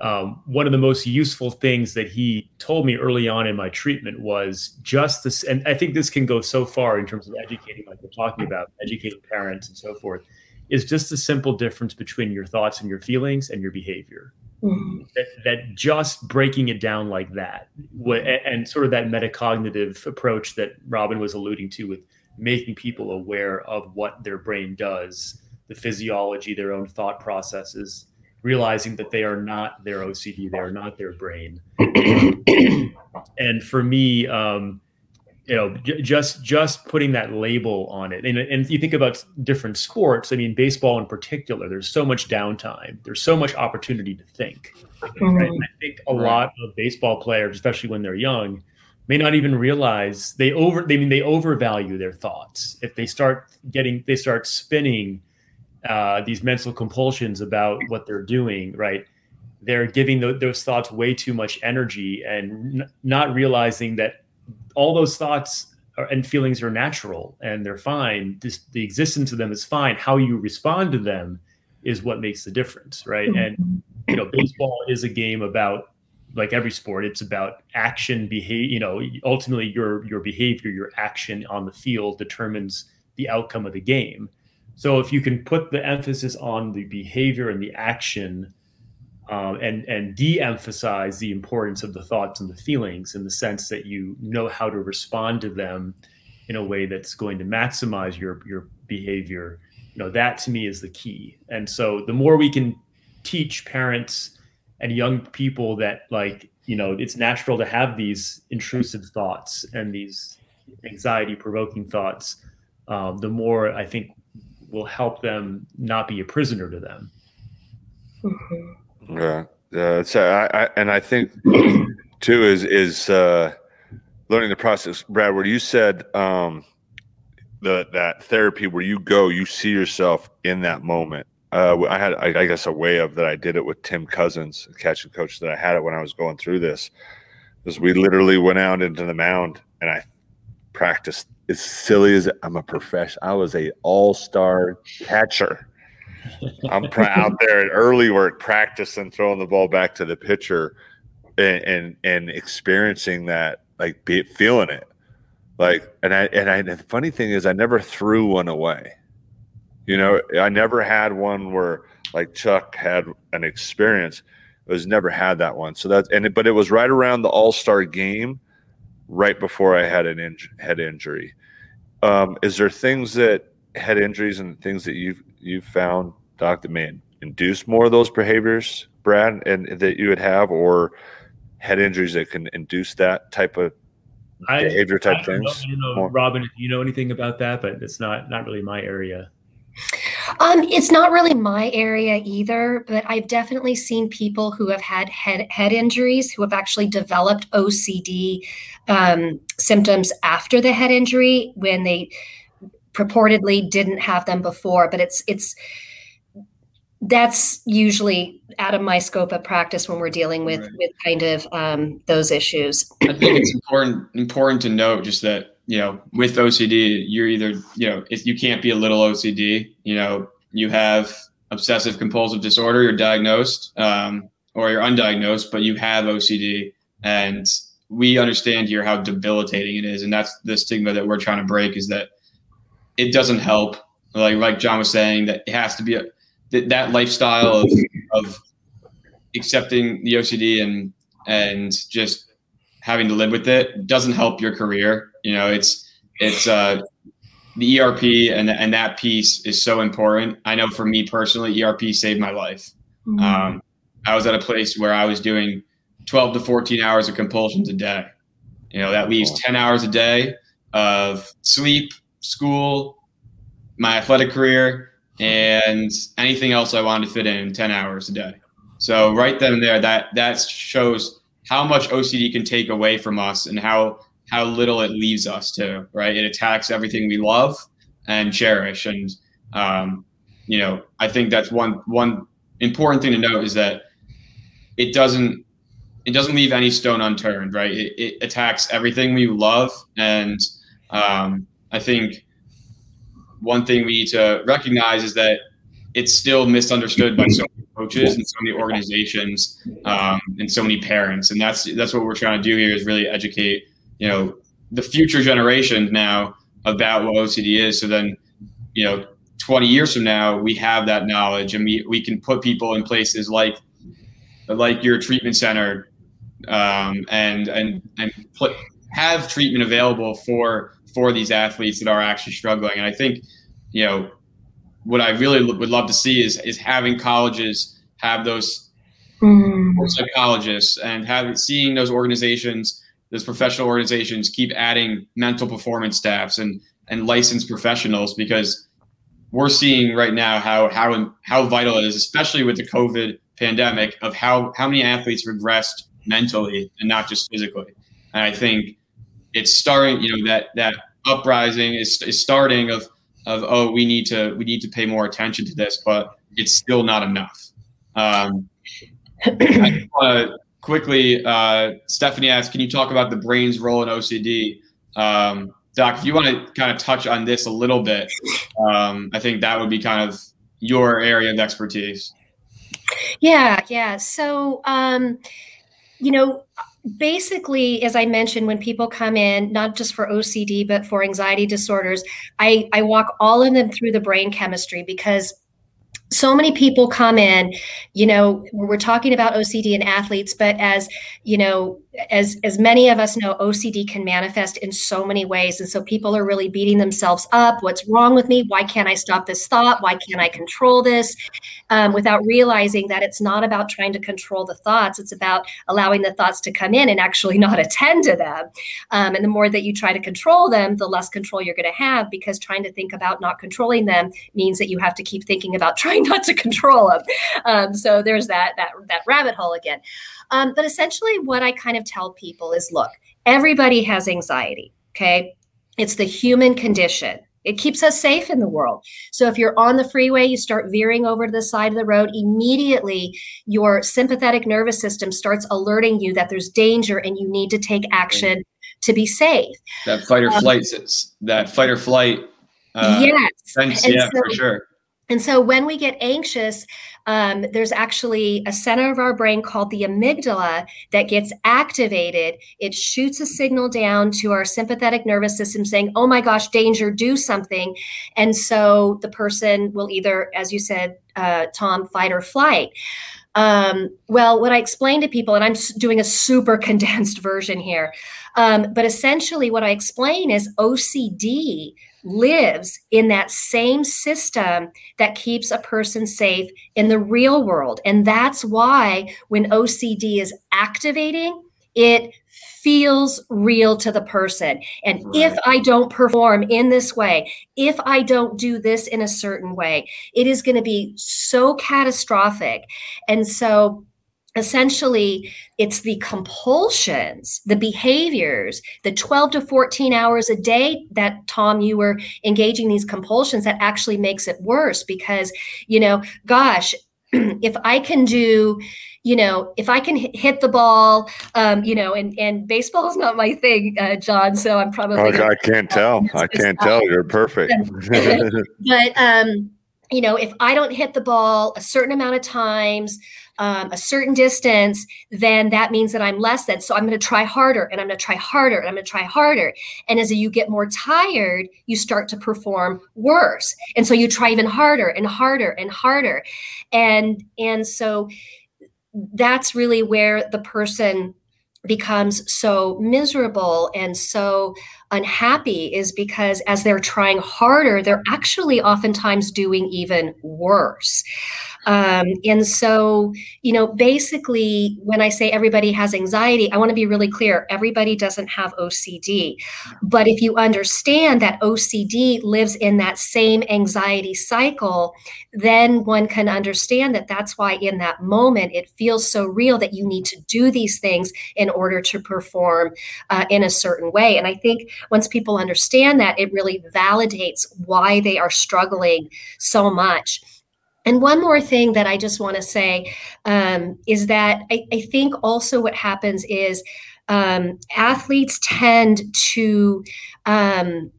um, one of the most useful things that he told me early on in my treatment was just this. And I think this can go so far in terms of educating, like we're talking about, educating parents and so forth. Is just a simple difference between your thoughts and your feelings and your behavior. Mm-hmm. That, that, just breaking it down like that and sort of that metacognitive approach that Robin was alluding to with making people aware of what their brain does, the physiology, their own thought processes, realizing that they are not their OCD, they are not their brain. and for me, um, you know j- just just putting that label on it. And, and you think about different sports i mean baseball in particular there's so much downtime there's so much opportunity to think. Mm-hmm. right? i think a lot of baseball players especially when they're young may not even realize they over they mean they overvalue their thoughts. If they start getting they start spinning uh, these mental compulsions about what they're doing right? They're giving th- those thoughts way too much energy and n- not realizing that all those thoughts are, and feelings are natural and they're fine. This, the existence of them is fine. How you respond to them is what makes the difference right? And you know baseball is a game about like every sport it's about action behave you know ultimately your your behavior your action on the field determines the outcome of the game. So if you can put the emphasis on the behavior and the action um, and and de-emphasize the importance of the thoughts and the feelings in the sense that you know how to respond to them in a way that's going to maximize your your behavior. You know that to me is the key. And so the more we can teach parents and young people that like you know it's natural to have these intrusive thoughts and these anxiety provoking thoughts um, the more i think will help them not be a prisoner to them. Mhm. Yeah, yeah. It's, uh, I, I, and I think too is is uh, learning the process. Brad, where you said um, the that therapy where you go, you see yourself in that moment. Uh, I had, I, I guess, a way of that. I did it with Tim Cousins, catching coach that I had it when I was going through this. Was we literally went out into the mound and I practiced as silly as I'm a professional. I was a all star catcher. I'm pr- out there at early work practicing throwing the ball back to the pitcher and and, and experiencing that like be, feeling it. Like and I and I the funny thing is I never threw one away. You know I never had one where like Chuck had an experience. It was never had that one. So that's and it, but it was right around the all-star game right before I had an inj- head injury. Um, is there things that head injuries and things that you've you've found doc that may induce more of those behaviors brad and that you would have or head injuries that can induce that type of I, behavior type I don't know, things? I don't know, More- robin if you know anything about that but it's not not really my area. Um, it's not really my area either, but I've definitely seen people who have had head head injuries who have actually developed OCD um, symptoms after the head injury when they purportedly didn't have them before. But it's it's that's usually out of my scope of practice when we're dealing with Right. with kind of um, those issues. I think it's important important to note just that you know with OCD you're either you know if you can't be a little OCD you know you have obsessive compulsive disorder you're diagnosed um, or you're undiagnosed but you have OCD and we understand here how debilitating it is and that's the stigma that we're trying to break is that it doesn't help like like John was saying that it has to be a, that, that lifestyle of, of accepting the OCD and and just having to live with it doesn't help your career. You know, it's it's uh, the ERP and and that piece is so important. I know for me personally, ERP saved my life. Um, I was at a place where I was doing 12 to 14 hours of compulsions a day. You know, that leaves 10 hours a day of sleep, school, my athletic career, and anything else I wanted to fit in 10 hours a day. So right then and there, that that shows how much OCD can take away from us and how how little it leaves us to. Right, it attacks everything we love and cherish, and um, you know, I think that's one one important thing to note is that it doesn't it doesn't leave any stone unturned. Right, it, it attacks everything we love, and um, I think one thing we need to recognize is that it's still misunderstood by so many coaches and so many organizations um, and so many parents. And that's that's what we're trying to do here is really educate you know the future generations now about what OCD is. So then you know 20 years from now we have that knowledge and we, we can put people in places like like your treatment center um, and and and put have treatment available for for these athletes that are actually struggling and I think you know what I really would love to see is is having colleges have those Mm. psychologists and having seeing those organizations, those professional organizations, keep adding mental performance staffs and and licensed professionals because we're seeing right now how how how vital it is, especially with the COVID pandemic, of how how many athletes regressed mentally and not just physically. And I think it's starting. You know that that uprising is, is starting of of oh we need to we need to pay more attention to this, but it's still not enough. Um, I want quickly, uh, Stephanie asked, can you talk about the brain's role in OCD? Um, Doc, if you want to kind of touch on this a little bit, um, I think that would be kind of your area of expertise. Yeah, yeah. So, um, you know, basically, as I mentioned, when people come in, not just for OCD, but for anxiety disorders, I, I walk all of them through the brain chemistry because so many people come in you know we're talking about ocd and athletes but as you know as as many of us know ocd can manifest in so many ways. And so people are really beating themselves up. What's wrong with me? Why can't i stop this thought? Why can't i control this um, without realizing that it's not about trying to control the thoughts it's about allowing the thoughts to come in and actually not attend to them um, and the more that you try to control them the less control you're going to have because trying to think about not controlling them means that you have to keep thinking about trying not to control them. Um, so there's that that that rabbit hole again. Um, but essentially, what I kind of tell people is, look, everybody has anxiety. Okay, it's the human condition. It keeps us safe in the world. So if you're on the freeway, you start veering over to the side of the road, immediately your sympathetic nervous system starts alerting you that there's danger and you need to take action to be safe. That fight or um, flight, um, that fight or flight. Uh, yes. Sense, yeah, so, for sure. And so when we get anxious, um, there's actually a center of our brain called the amygdala that gets activated. It shoots a signal down to our sympathetic nervous system saying, oh my gosh, danger, do something. And so the person will either, as you said, uh, Tom, fight or flight. Um, well, what I explain to people, and I'm doing a super condensed version here, um, but essentially what I explain is OCD lives in that same system that keeps a person safe in the real world. And that's why when OCD is activating, it feels real to the person. And right. if I don't perform in this way, if I don't do this in a certain way, it is going to be so catastrophic. And so essentially it's the compulsions the behaviors the 12 to 14 hours a day that tom you were engaging these compulsions that actually makes it worse because you know gosh if i can do you know if i can hit the ball um, you know and and baseball is not my thing uh, john so i'm probably oh, i can't tell. I can't tell. You're perfect. But um you know if i don't hit the ball a certain amount of times um, a certain distance, then that means that I'm less than. So I'm going to try harder and I'm going to try harder and I'm going to try harder. And as you get more tired, you start to perform worse. And so you try even harder and harder and harder. And and so that's really where the person becomes so miserable and so unhappy is because as they're trying harder, they're actually oftentimes doing even worse. Um, and so, you know, basically, when I say everybody has anxiety, I want to be really clear everybody doesn't have OCD. But if you understand that OCD lives in that same anxiety cycle, then one can understand that that's why in that moment it feels so real that you need to do these things in order to perform uh, in a certain way. And I think once people understand that, it really validates why they are struggling so much. And one more thing that I just want to say um, is that I, I, think also what happens is um, athletes tend to um,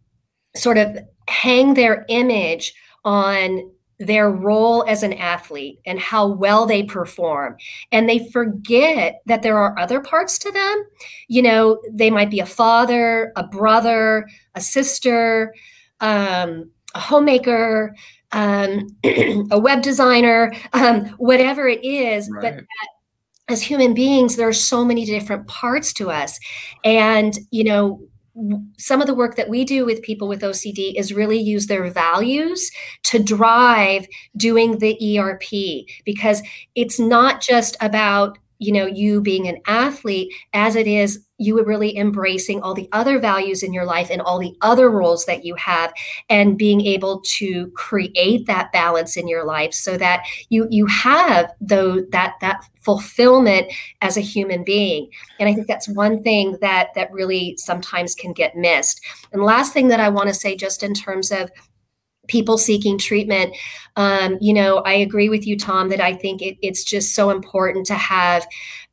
sort of hang their image on their role as an athlete and how well they perform. And they forget that there are other parts to them. You know, they might be a father, a brother, a sister, um, a homemaker, um, a web designer, um, whatever it is. Right. But as human beings, there are so many different parts to us. And, you know, some of the work that we do with people with OCD is really use their values to drive doing the ERP because it's not just about you know you being an athlete as it is you were really embracing all the other values in your life and all the other roles that you have and being able to create that balance in your life so that you you have though that that fulfillment as a human being. And i think that's one thing that that really sometimes can get missed. And last thing that i want to say just in terms of people seeking treatment. Um, you know, I agree with you, Tom, that I think it, it's just so important to have,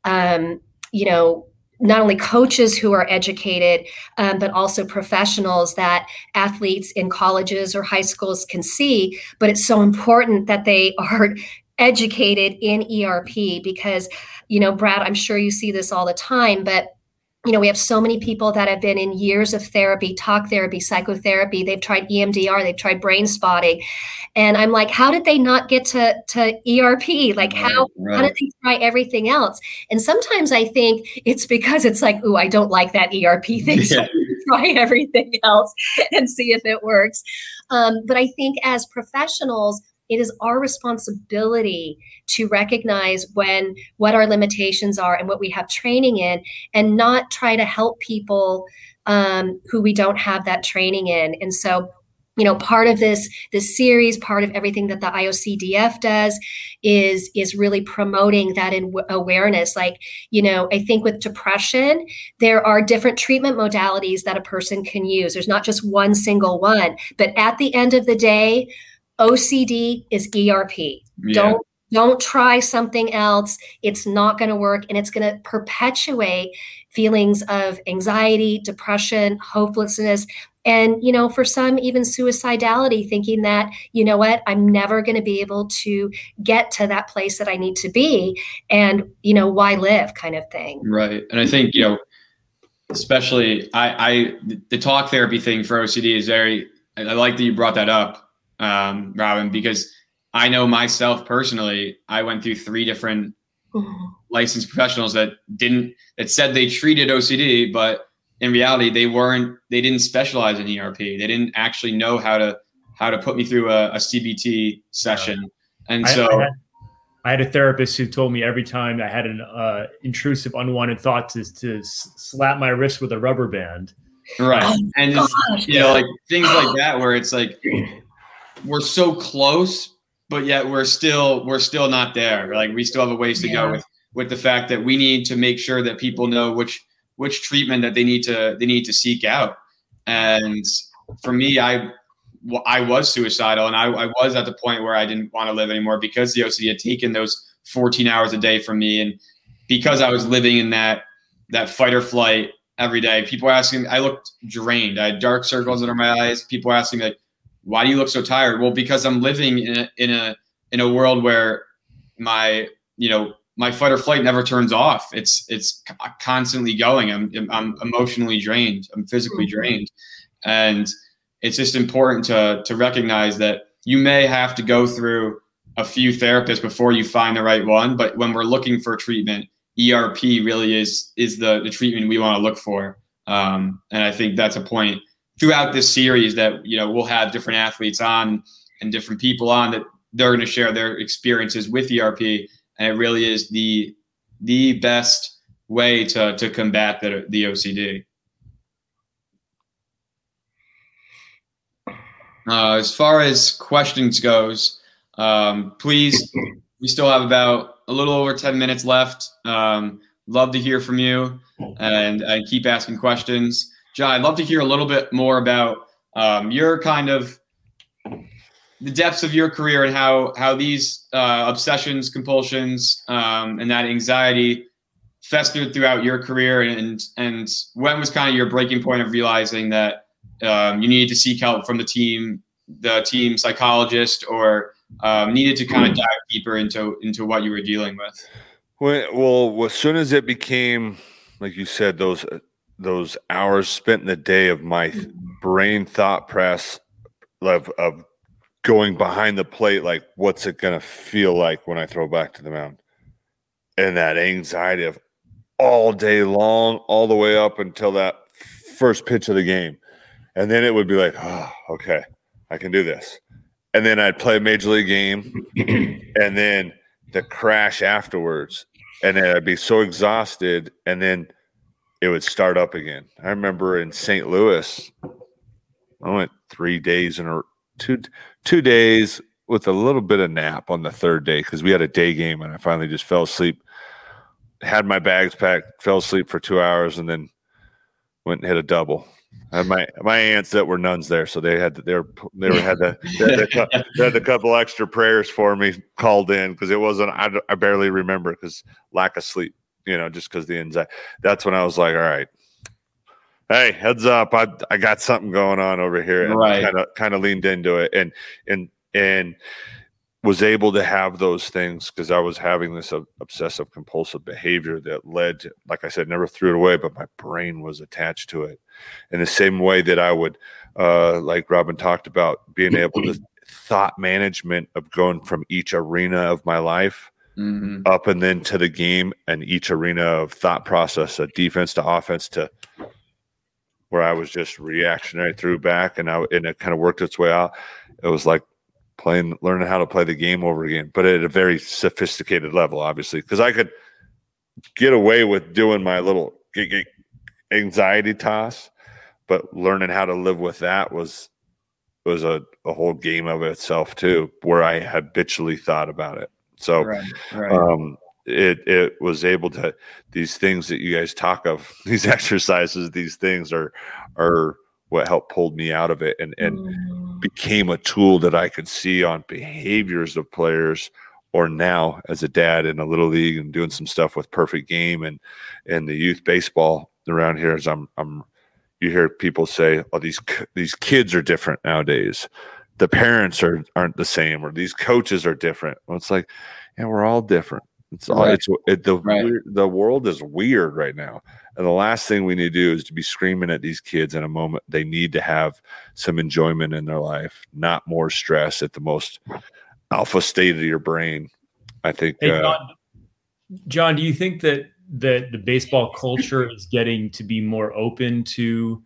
um, you know, not only coaches who are educated, um, but also professionals that athletes in colleges or high schools can see. But it's so important that they are educated in ERP because, you know, Brad, I'm sure you see this all the time, but you know, we have so many people that have been in years of therapy, talk therapy, psychotherapy. They've tried EMDR, they've tried brain spotting. And I'm like, how did they not get to, to ERP? Like, how, right. how did they try everything else? And sometimes I think it's because it's like, oh, I don't like that ERP thing. So try everything else and see if it works. Um, but I think as professionals, it is our responsibility to recognize when what our limitations are and what we have training in and not try to help people um, who we don't have that training in. And so you know part of this this series part of everything that the iocdf does is is really promoting that in awareness. Like you know i think with depression there are different treatment modalities that a person can use. There's not just one single one but at the end of the day OCD is ERP. Yeah. Don't don't try something else. It's not going to work and it's going to perpetuate feelings of anxiety, depression, hopelessness, and you know, for some even suicidality thinking that, you know what, I'm never going to be able to get to that place that I need to be and, you know, why live kind of thing. Right. And I think, you know, especially I I the talk therapy thing for OCD is very I like that you brought that up um, Robin, because I know myself personally, I went through three different licensed professionals that didn't that said they treated OCD, but in reality they weren't they didn't specialize in ERP. They didn't actually know how to how to put me through a, a CBT session. And I, so I had, I had, a therapist who told me every time I had an uh, intrusive, unwanted thought to, to slap my wrist with a rubber band. Right. Oh, and, you know, like things like that, where it's like, we're so close, but yet we're still we're still not there. Like we still have a ways to yeah. go with with the fact that we need to make sure that people know which which treatment that they need to they need to seek out. And for me, I I was suicidal, and I, I was at the point where I didn't want to live anymore because the OCD had taken those 14 hours a day from me, and because I was living in that that fight or flight every day. People asking, I looked drained. I had dark circles under my eyes. People asking like, why do you look so tired? Well, because I'm living in a, in a in a world where my you know my fight or flight never turns off. It's it's constantly going. I'm I'm emotionally drained. I'm physically mm-hmm. drained, and it's just important to to recognize that you may have to go through a few therapists before you find the right one. But when we're looking for treatment, ERP really is is the the treatment we want to look for. Um, and I think that's a point throughout this series that you know we'll have different athletes on and different people on that they're going to share their experiences with ERP, and it really is the the best way to to combat the the OCD. Uh, as far as questions goes, um, please, we still have about a little over 10 minutes left. Um, love to hear from you and, and keep asking questions. John, I'd love to hear a little bit more about um, your kind of the depths of your career and how how these uh, obsessions, compulsions, um, and that anxiety festered throughout your career, and and when was kind of your breaking point of realizing that um, you needed to seek help from the team, the team psychologist, or um, needed to kind of dive deeper into into what you were dealing with. Well, as soon as it became, like you said, those those hours spent in the day of my brain thought press of, of going behind the plate like what's it going to feel like when i throw back to the mound? And that anxiety of all day long all the way up until that first pitch of the game. And then it would be like oh okay i can do this. And then i'd play a major league game and then the crash afterwards and then I'd be so exhausted, and then it would start up again. I remember in St. Louis, I went three days in a two two days with a little bit of nap on the third day because we had a day game, and I finally just fell asleep. Had my bags packed, fell asleep for two hours, and then went and hit a double. Had my my aunts that were nuns there, so they had to, they were they were had to they had, they had a couple extra prayers for me called in because it wasn't I, I barely remember because lack of sleep, you know, just because the anxiety. That's when I was like, all right, hey, heads up, I I got something going on over here, and Right. kind of kind of leaned into it, and and and was able to have those things because I was having this ob- obsessive compulsive behavior that led, to, like I said, never threw it away, but my brain was attached to it. In the same way that I would, uh, like Robin talked about, being able to thought management of going from each arena of my life Mhm. up and then to the game and each arena of thought process, a defense to offense to where I was just reactionary through back and I and it kind of worked its way out. It was like playing learning how to play the game over again, but at a very sophisticated level, obviously, because I could get away with doing my little anxiety toss, but learning how to live with that was was a, a whole game of itself too, where I habitually thought about it. So Right. Right. um, it it was able to these things that you guys talk of these exercises these things are are what helped pulled me out of it and and Mm. became a tool that I could see on behaviors of players or now as a dad in a little league and doing some stuff with perfect game and and the youth baseball around here as I'm I'm you hear people say oh these these kids are different nowadays the parents are aren't the same or these coaches are different well it's like yeah we're all different it's all Right. it's it, the Right. the world is weird right now and the last thing we need to do is to be screaming at these kids in a moment they need to have some enjoyment in their life not more stress at the most alpha state of your brain i think Hey, uh, John, John, do you think that that the baseball culture is getting to be more open to,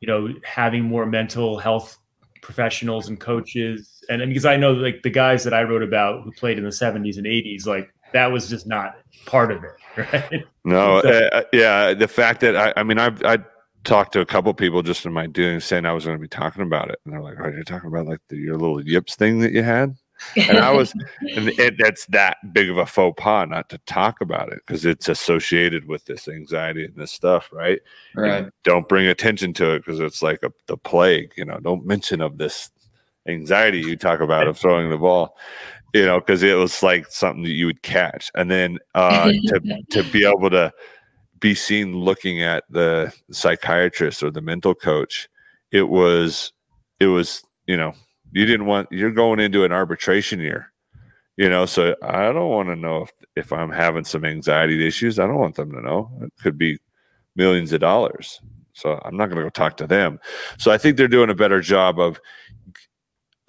you know, having more mental health professionals and coaches? And, and because I know, like the guys that I wrote about who played in the '70s and '80s, like that was just not part of it, right? No, So- uh, yeah, the fact that I, I mean, I've I talked to a couple people just in my doing saying I was going to be talking about it, and they're like, "Oh, you're talking about like the, your little yips thing that you had," and I was, and it, that's that big of a faux pas not to talk about it because it's associated with this anxiety and this stuff, right? right. And don't bring attention to it because it's like a, the plague, you know. Don't mention of this anxiety you talk about of throwing the ball, you know, because it was like something that you would catch, and then uh, to to be able to be seen looking at the psychiatrist or the mental coach, it was it was you know you didn't want you're going into an arbitration year. You know, so I don't want to know if, if I'm having some anxiety issues. I don't want them to know. It could be millions of dollars. So I'm not going to go talk to them. So I think they're doing a better job of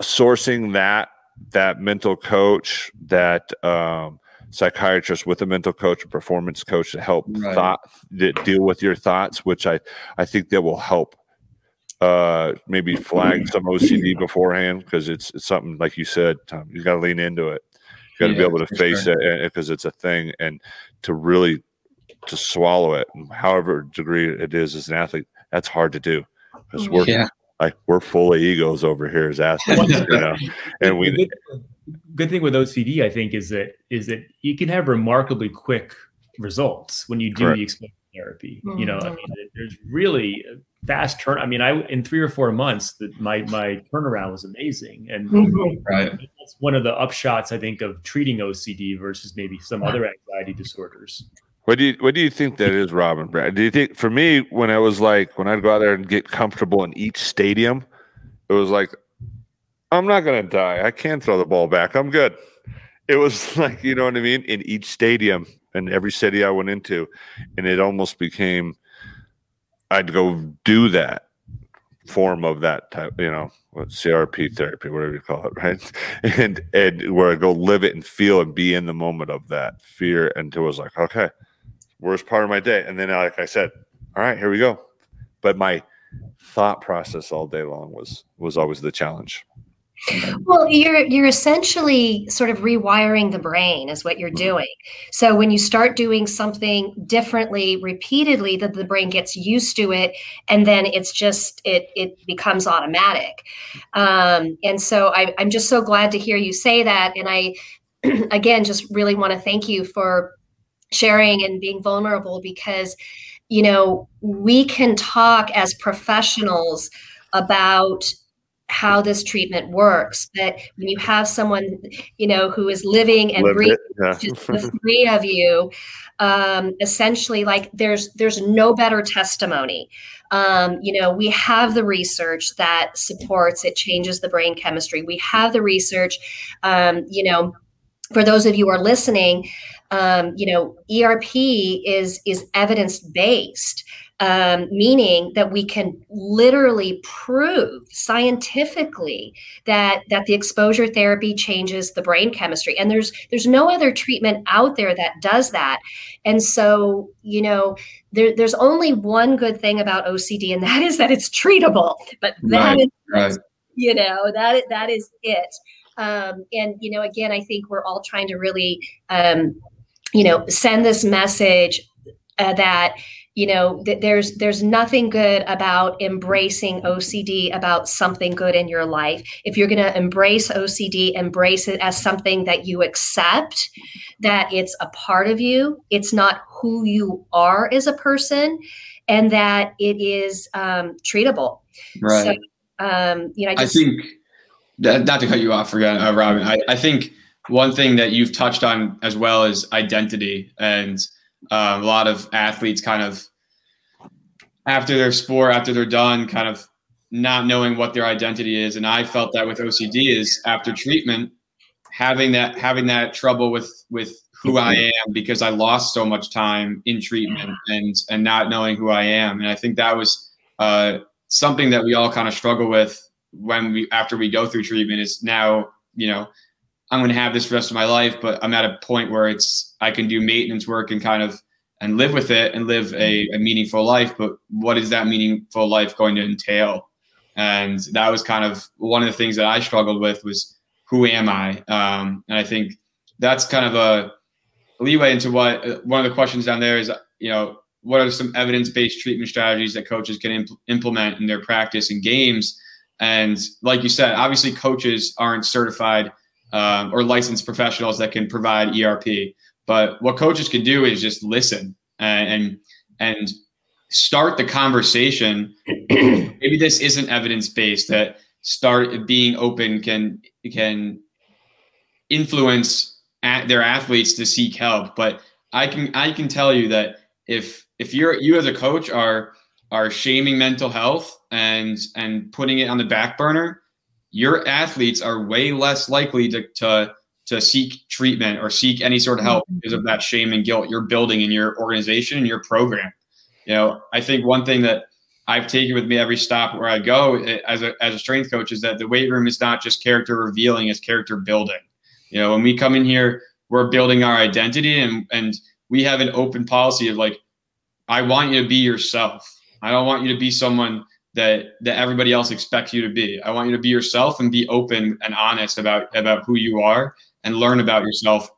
sourcing that that mental coach, that um, psychiatrist with a mental coach, a performance coach to help Right. thought deal with your thoughts, which I I think that will help. Uh, maybe flag some OCD beforehand because it's it's something like you said, Tom. You got to lean into it. You got to Yeah, be able to face sure. it because it's a thing, and to really to swallow it, however degree it is as an athlete, that's hard to do because we're Yeah. like we're full of egos over here as athletes, you know, and we good, good thing with OCD, I think, is that is that you can have remarkably quick results when you do Correct. the exposure therapy. You know, I Mhm. mean, there's really fast turn. I mean, I in three or four months, that my my turnaround was amazing, and Mhm. Right. that's one of the upshots I think of treating OCD versus maybe some other anxiety disorders. What do you what do you think that is, Robin? Brad? Do you think for me when I was like when I'd go out there and get comfortable in each stadium, it was like I'm not gonna die. I can throw the ball back. I'm good. It was like you know what I mean in each stadium and every city I went into, and it almost became I'd go do that form of that type, you know, what CRP therapy, whatever you call it, right? And and where I go live it and feel and be in the moment of that fear until it was like, okay, worst part of my day. And then like I said, all right, here we go. But my thought process all day long was was always the challenge. Well, you're you're essentially sort of rewiring the brain is what you're Mm-hmm. doing. So when you start doing something differently repeatedly, that the brain gets used to it, and then it's just it it becomes automatic. Um, and so I, I'm just so glad to hear you say that. And I again just really want to thank you for sharing and being vulnerable because you know we can talk as professionals about how this treatment works but when you have someone you know who is living and Lived breathing yeah. just the three of you um, essentially like there's there's no better testimony. Um, you know we have the research that supports it changes the brain chemistry. We have the research um, you know for those of you who are listening um, you know erp is is evidence based um, meaning that we can literally prove scientifically that that the exposure therapy changes the brain chemistry. And there's there's no other treatment out there that does that. And so you know there, there's only one good thing about ocd and that is that it's treatable. But that Right, is right. you know that that is it. Um, and you know again i think we're all trying to really um, you know send this message uh, that you know th- there's there's nothing good about embracing ocd about something good in your life if you're going to embrace ocd embrace it as something that you accept that it's a part of you it's not who you are as a person and that it is um, treatable Right. so um, you know i I think that, not to cut you off again, uh, Robin. I, I think one thing that you've touched on as well is identity, and uh, a lot of athletes kind of after their sport, after they're done, kind of not knowing what their identity is. And I felt that with OCD is after treatment, having that having that trouble with with who I am because I lost so much time in treatment and and not knowing who I am. And I think that was uh, something that we all kind of struggle with when we after we go through treatment is now you know i'm going to have this for the rest of my life but i'm at a point where it's i can do maintenance work and kind of and live with it and live a, a meaningful life but what is that meaningful life going to entail? And that was kind of one of the things that i struggled with was who am i? Um, and i think that's kind of a leeway into what uh, one of the questions down there is you know what are some evidence-based treatment strategies that coaches can impl- implement in their practice and games? And like you said, obviously coaches aren't certified um, or licensed professionals that can provide ERP. But what coaches can do is just listen and and, and start the conversation. Maybe this isn't evidence based. That start being open can can influence at their athletes to seek help. But I can I can tell you that if if you're you as a coach are are shaming mental health and and putting it on the back burner, your athletes are way less likely to to to seek treatment or seek any sort of help because of that shame and guilt you're building in your organization and your program. You know, I think one thing that I've taken with me every stop where I go eh, as a as a strength coach is that the weight room is not just character revealing, it's character building. You know, when we come in here, we're building our identity and and we have an open policy of like, I want you to be yourself. I don't want you to be someone that that everybody else expects you to be. I want you to be yourself and be open and honest about about who you are and learn about yourself.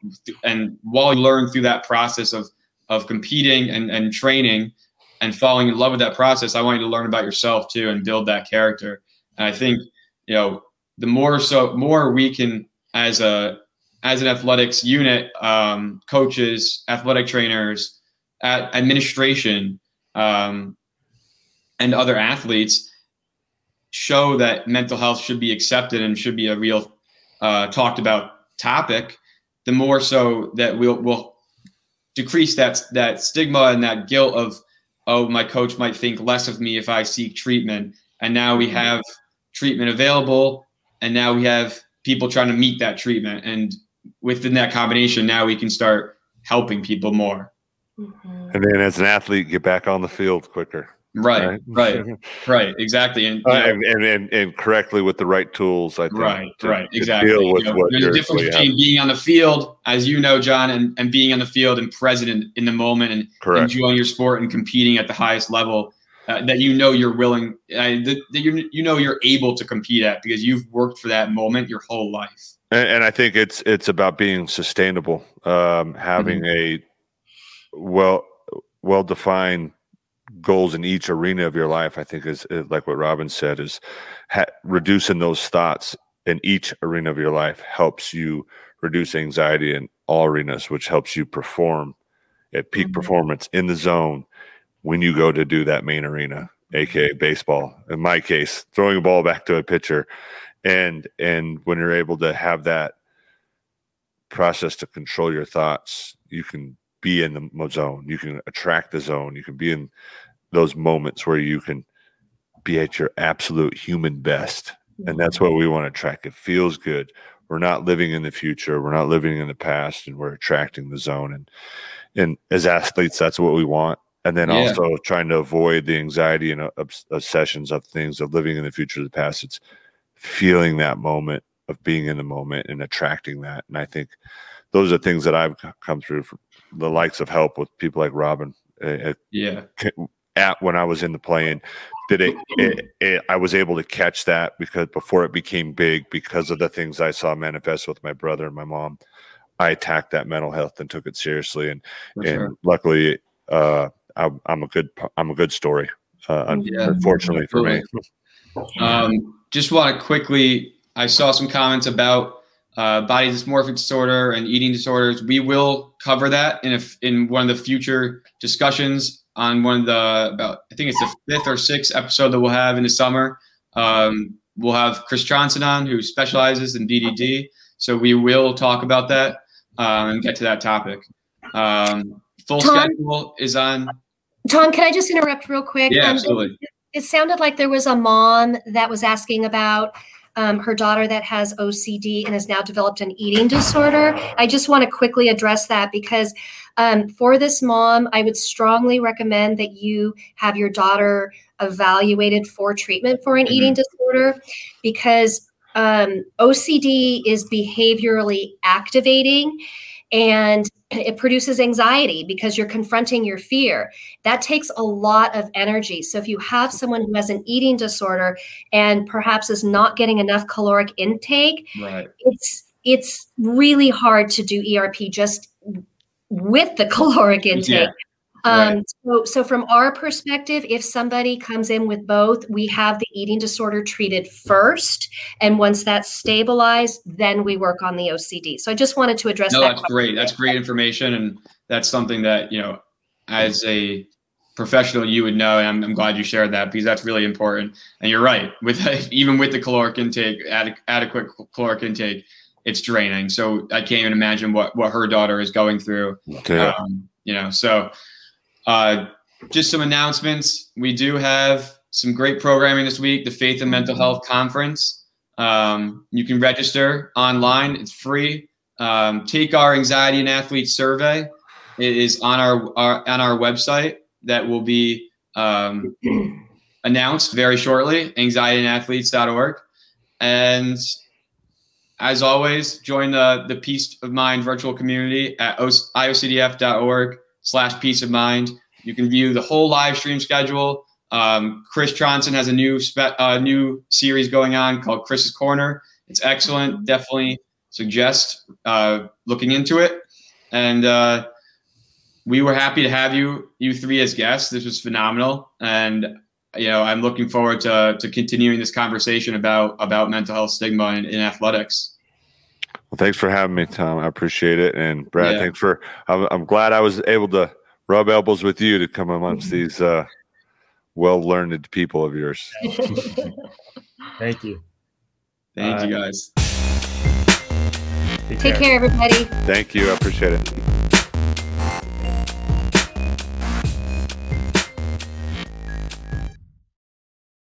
And while you learn through that process of of competing and, and training and falling in love with that process, I want you to learn about yourself too and build that character. And I think, you know, the more so more we can as a as an athletics unit, um, coaches, athletic trainers, at administration, um, and other athletes show that mental health should be accepted and should be a real uh, talked about topic, the more so that we'll will decrease that that stigma and that guilt of oh my coach might think less of me if I seek treatment. And now we have treatment available, and now we have people trying to meet that treatment. And within that combination, now we can start helping people more. Mhm. And then as an athlete, get back on the field quicker. Right, right, right, exactly. And, Uh, know, and, and, and correctly with the right tools, I think. Right, to- right, to exactly. Deal with You know, what there's a difference between being on the field, as you know, John, and, and being on the field and present in, in the moment and Correct. enjoying your sport and competing at the highest level. uh, that you know you're willing, uh, that, that you you know you're able to compete at because you've worked for that moment your whole life. And, and I think it's it's about being sustainable, um, having Mm-hmm. a well well defined goals in each arena of your life. I think is, is like what Robin said is ha- reducing those thoughts in each arena of your life helps you reduce anxiety in all arenas, which helps you perform at peak Mhm. performance in the zone when you go to do that main arena, aka baseball. In my case, throwing a ball back to a pitcher, and and when you're able to have that process to control your thoughts, you can be in the zone. You can attract the zone. You can be in those moments where you can be at your absolute human best. And that's what we want to track. It feels good. We're not living in the future. We're not living in the past, and we're attracting the zone. And and as athletes, that's what we want. And then Yeah. also trying to avoid the anxiety and obs- obsessions of things of living in the future of the past. It's feeling that moment of being in the moment and attracting that. And I think those are things that I've come through from the likes of help with people like Robin uh, Yeah, at when I was in the plane. That it, it, it, I was able to catch that because before it became big, because of the things I saw manifest with my brother and my mom, I attacked that mental health and took it seriously. And for and sure. luckily, uh, I'm, I'm a good I'm a good story. Uh, Yeah, unfortunately for me, Um, just want to quickly, I saw some comments about uh, body dysmorphic disorder and eating disorders. We will cover that in a, in one of the future discussions on one of the about I think it's the fifth or sixth episode that we'll have in the summer. Um, we'll have Chris Johnson on who specializes in BDD, so we will talk about that um, and get to that topic. Um, full Tom? schedule is on. Tom, can I just interrupt real quick? Yeah, Um, absolutely. it sounded like there was a mom that was asking about um, her daughter that has OCD and has now developed an eating disorder. I just want to quickly address that because um, for this mom, I would strongly recommend that you have your daughter evaluated for treatment for an Mhm. eating disorder because um, OCD is behaviorally activating and it produces anxiety because you're confronting your fear that takes a lot of energy. So if you have someone who has an eating disorder and perhaps is not getting enough caloric intake, Right. it's it's really hard to do ERP just with the caloric intake. Yeah, Um, so, so from our perspective, if somebody comes in with both, we have the eating disorder treated first, and once that's stabilized, then we work on the OCD. So I just wanted to address that. No, that. that's great. That's great information, and that's something that you know, as a professional, you would know. And I'm, I'm glad you shared that because that's really important. And you're right. With even with the caloric intake, ad, adequate caloric intake, it's draining. So I can't even imagine what what her daughter is going through. yeah. Um, you know, so uh, just some announcements. We do have some great programming this week. The Faith and Mental Health Conference. Um, you can register online. It's free. Um, take our anxiety and athlete survey. It is on our, our on our website that will be um, announced very shortly. Anxietyandathletes.org. And as always, join the the Peace of Mind virtual community at iocdf.org slash peace of mind. You can view the whole live stream schedule. Um, Chris Johnson has a new spe- uh, new series going on called Chris's Corner. It's excellent. Definitely suggest uh, looking into it. And uh, we were happy to have you you three as guests. This was phenomenal, and you know I'm looking forward to to continuing this conversation about about mental health stigma in, in athletics. Well, thanks for having me, Tom. I appreciate it. And Brad, Yeah. thanks for. I'm, I'm glad I was able to rub elbows with you to come amongst Mm-hmm. these uh, well-learned people of yours. Thank you. Thank Uh, you guys. Take care, everybody. Thank you. I appreciate it.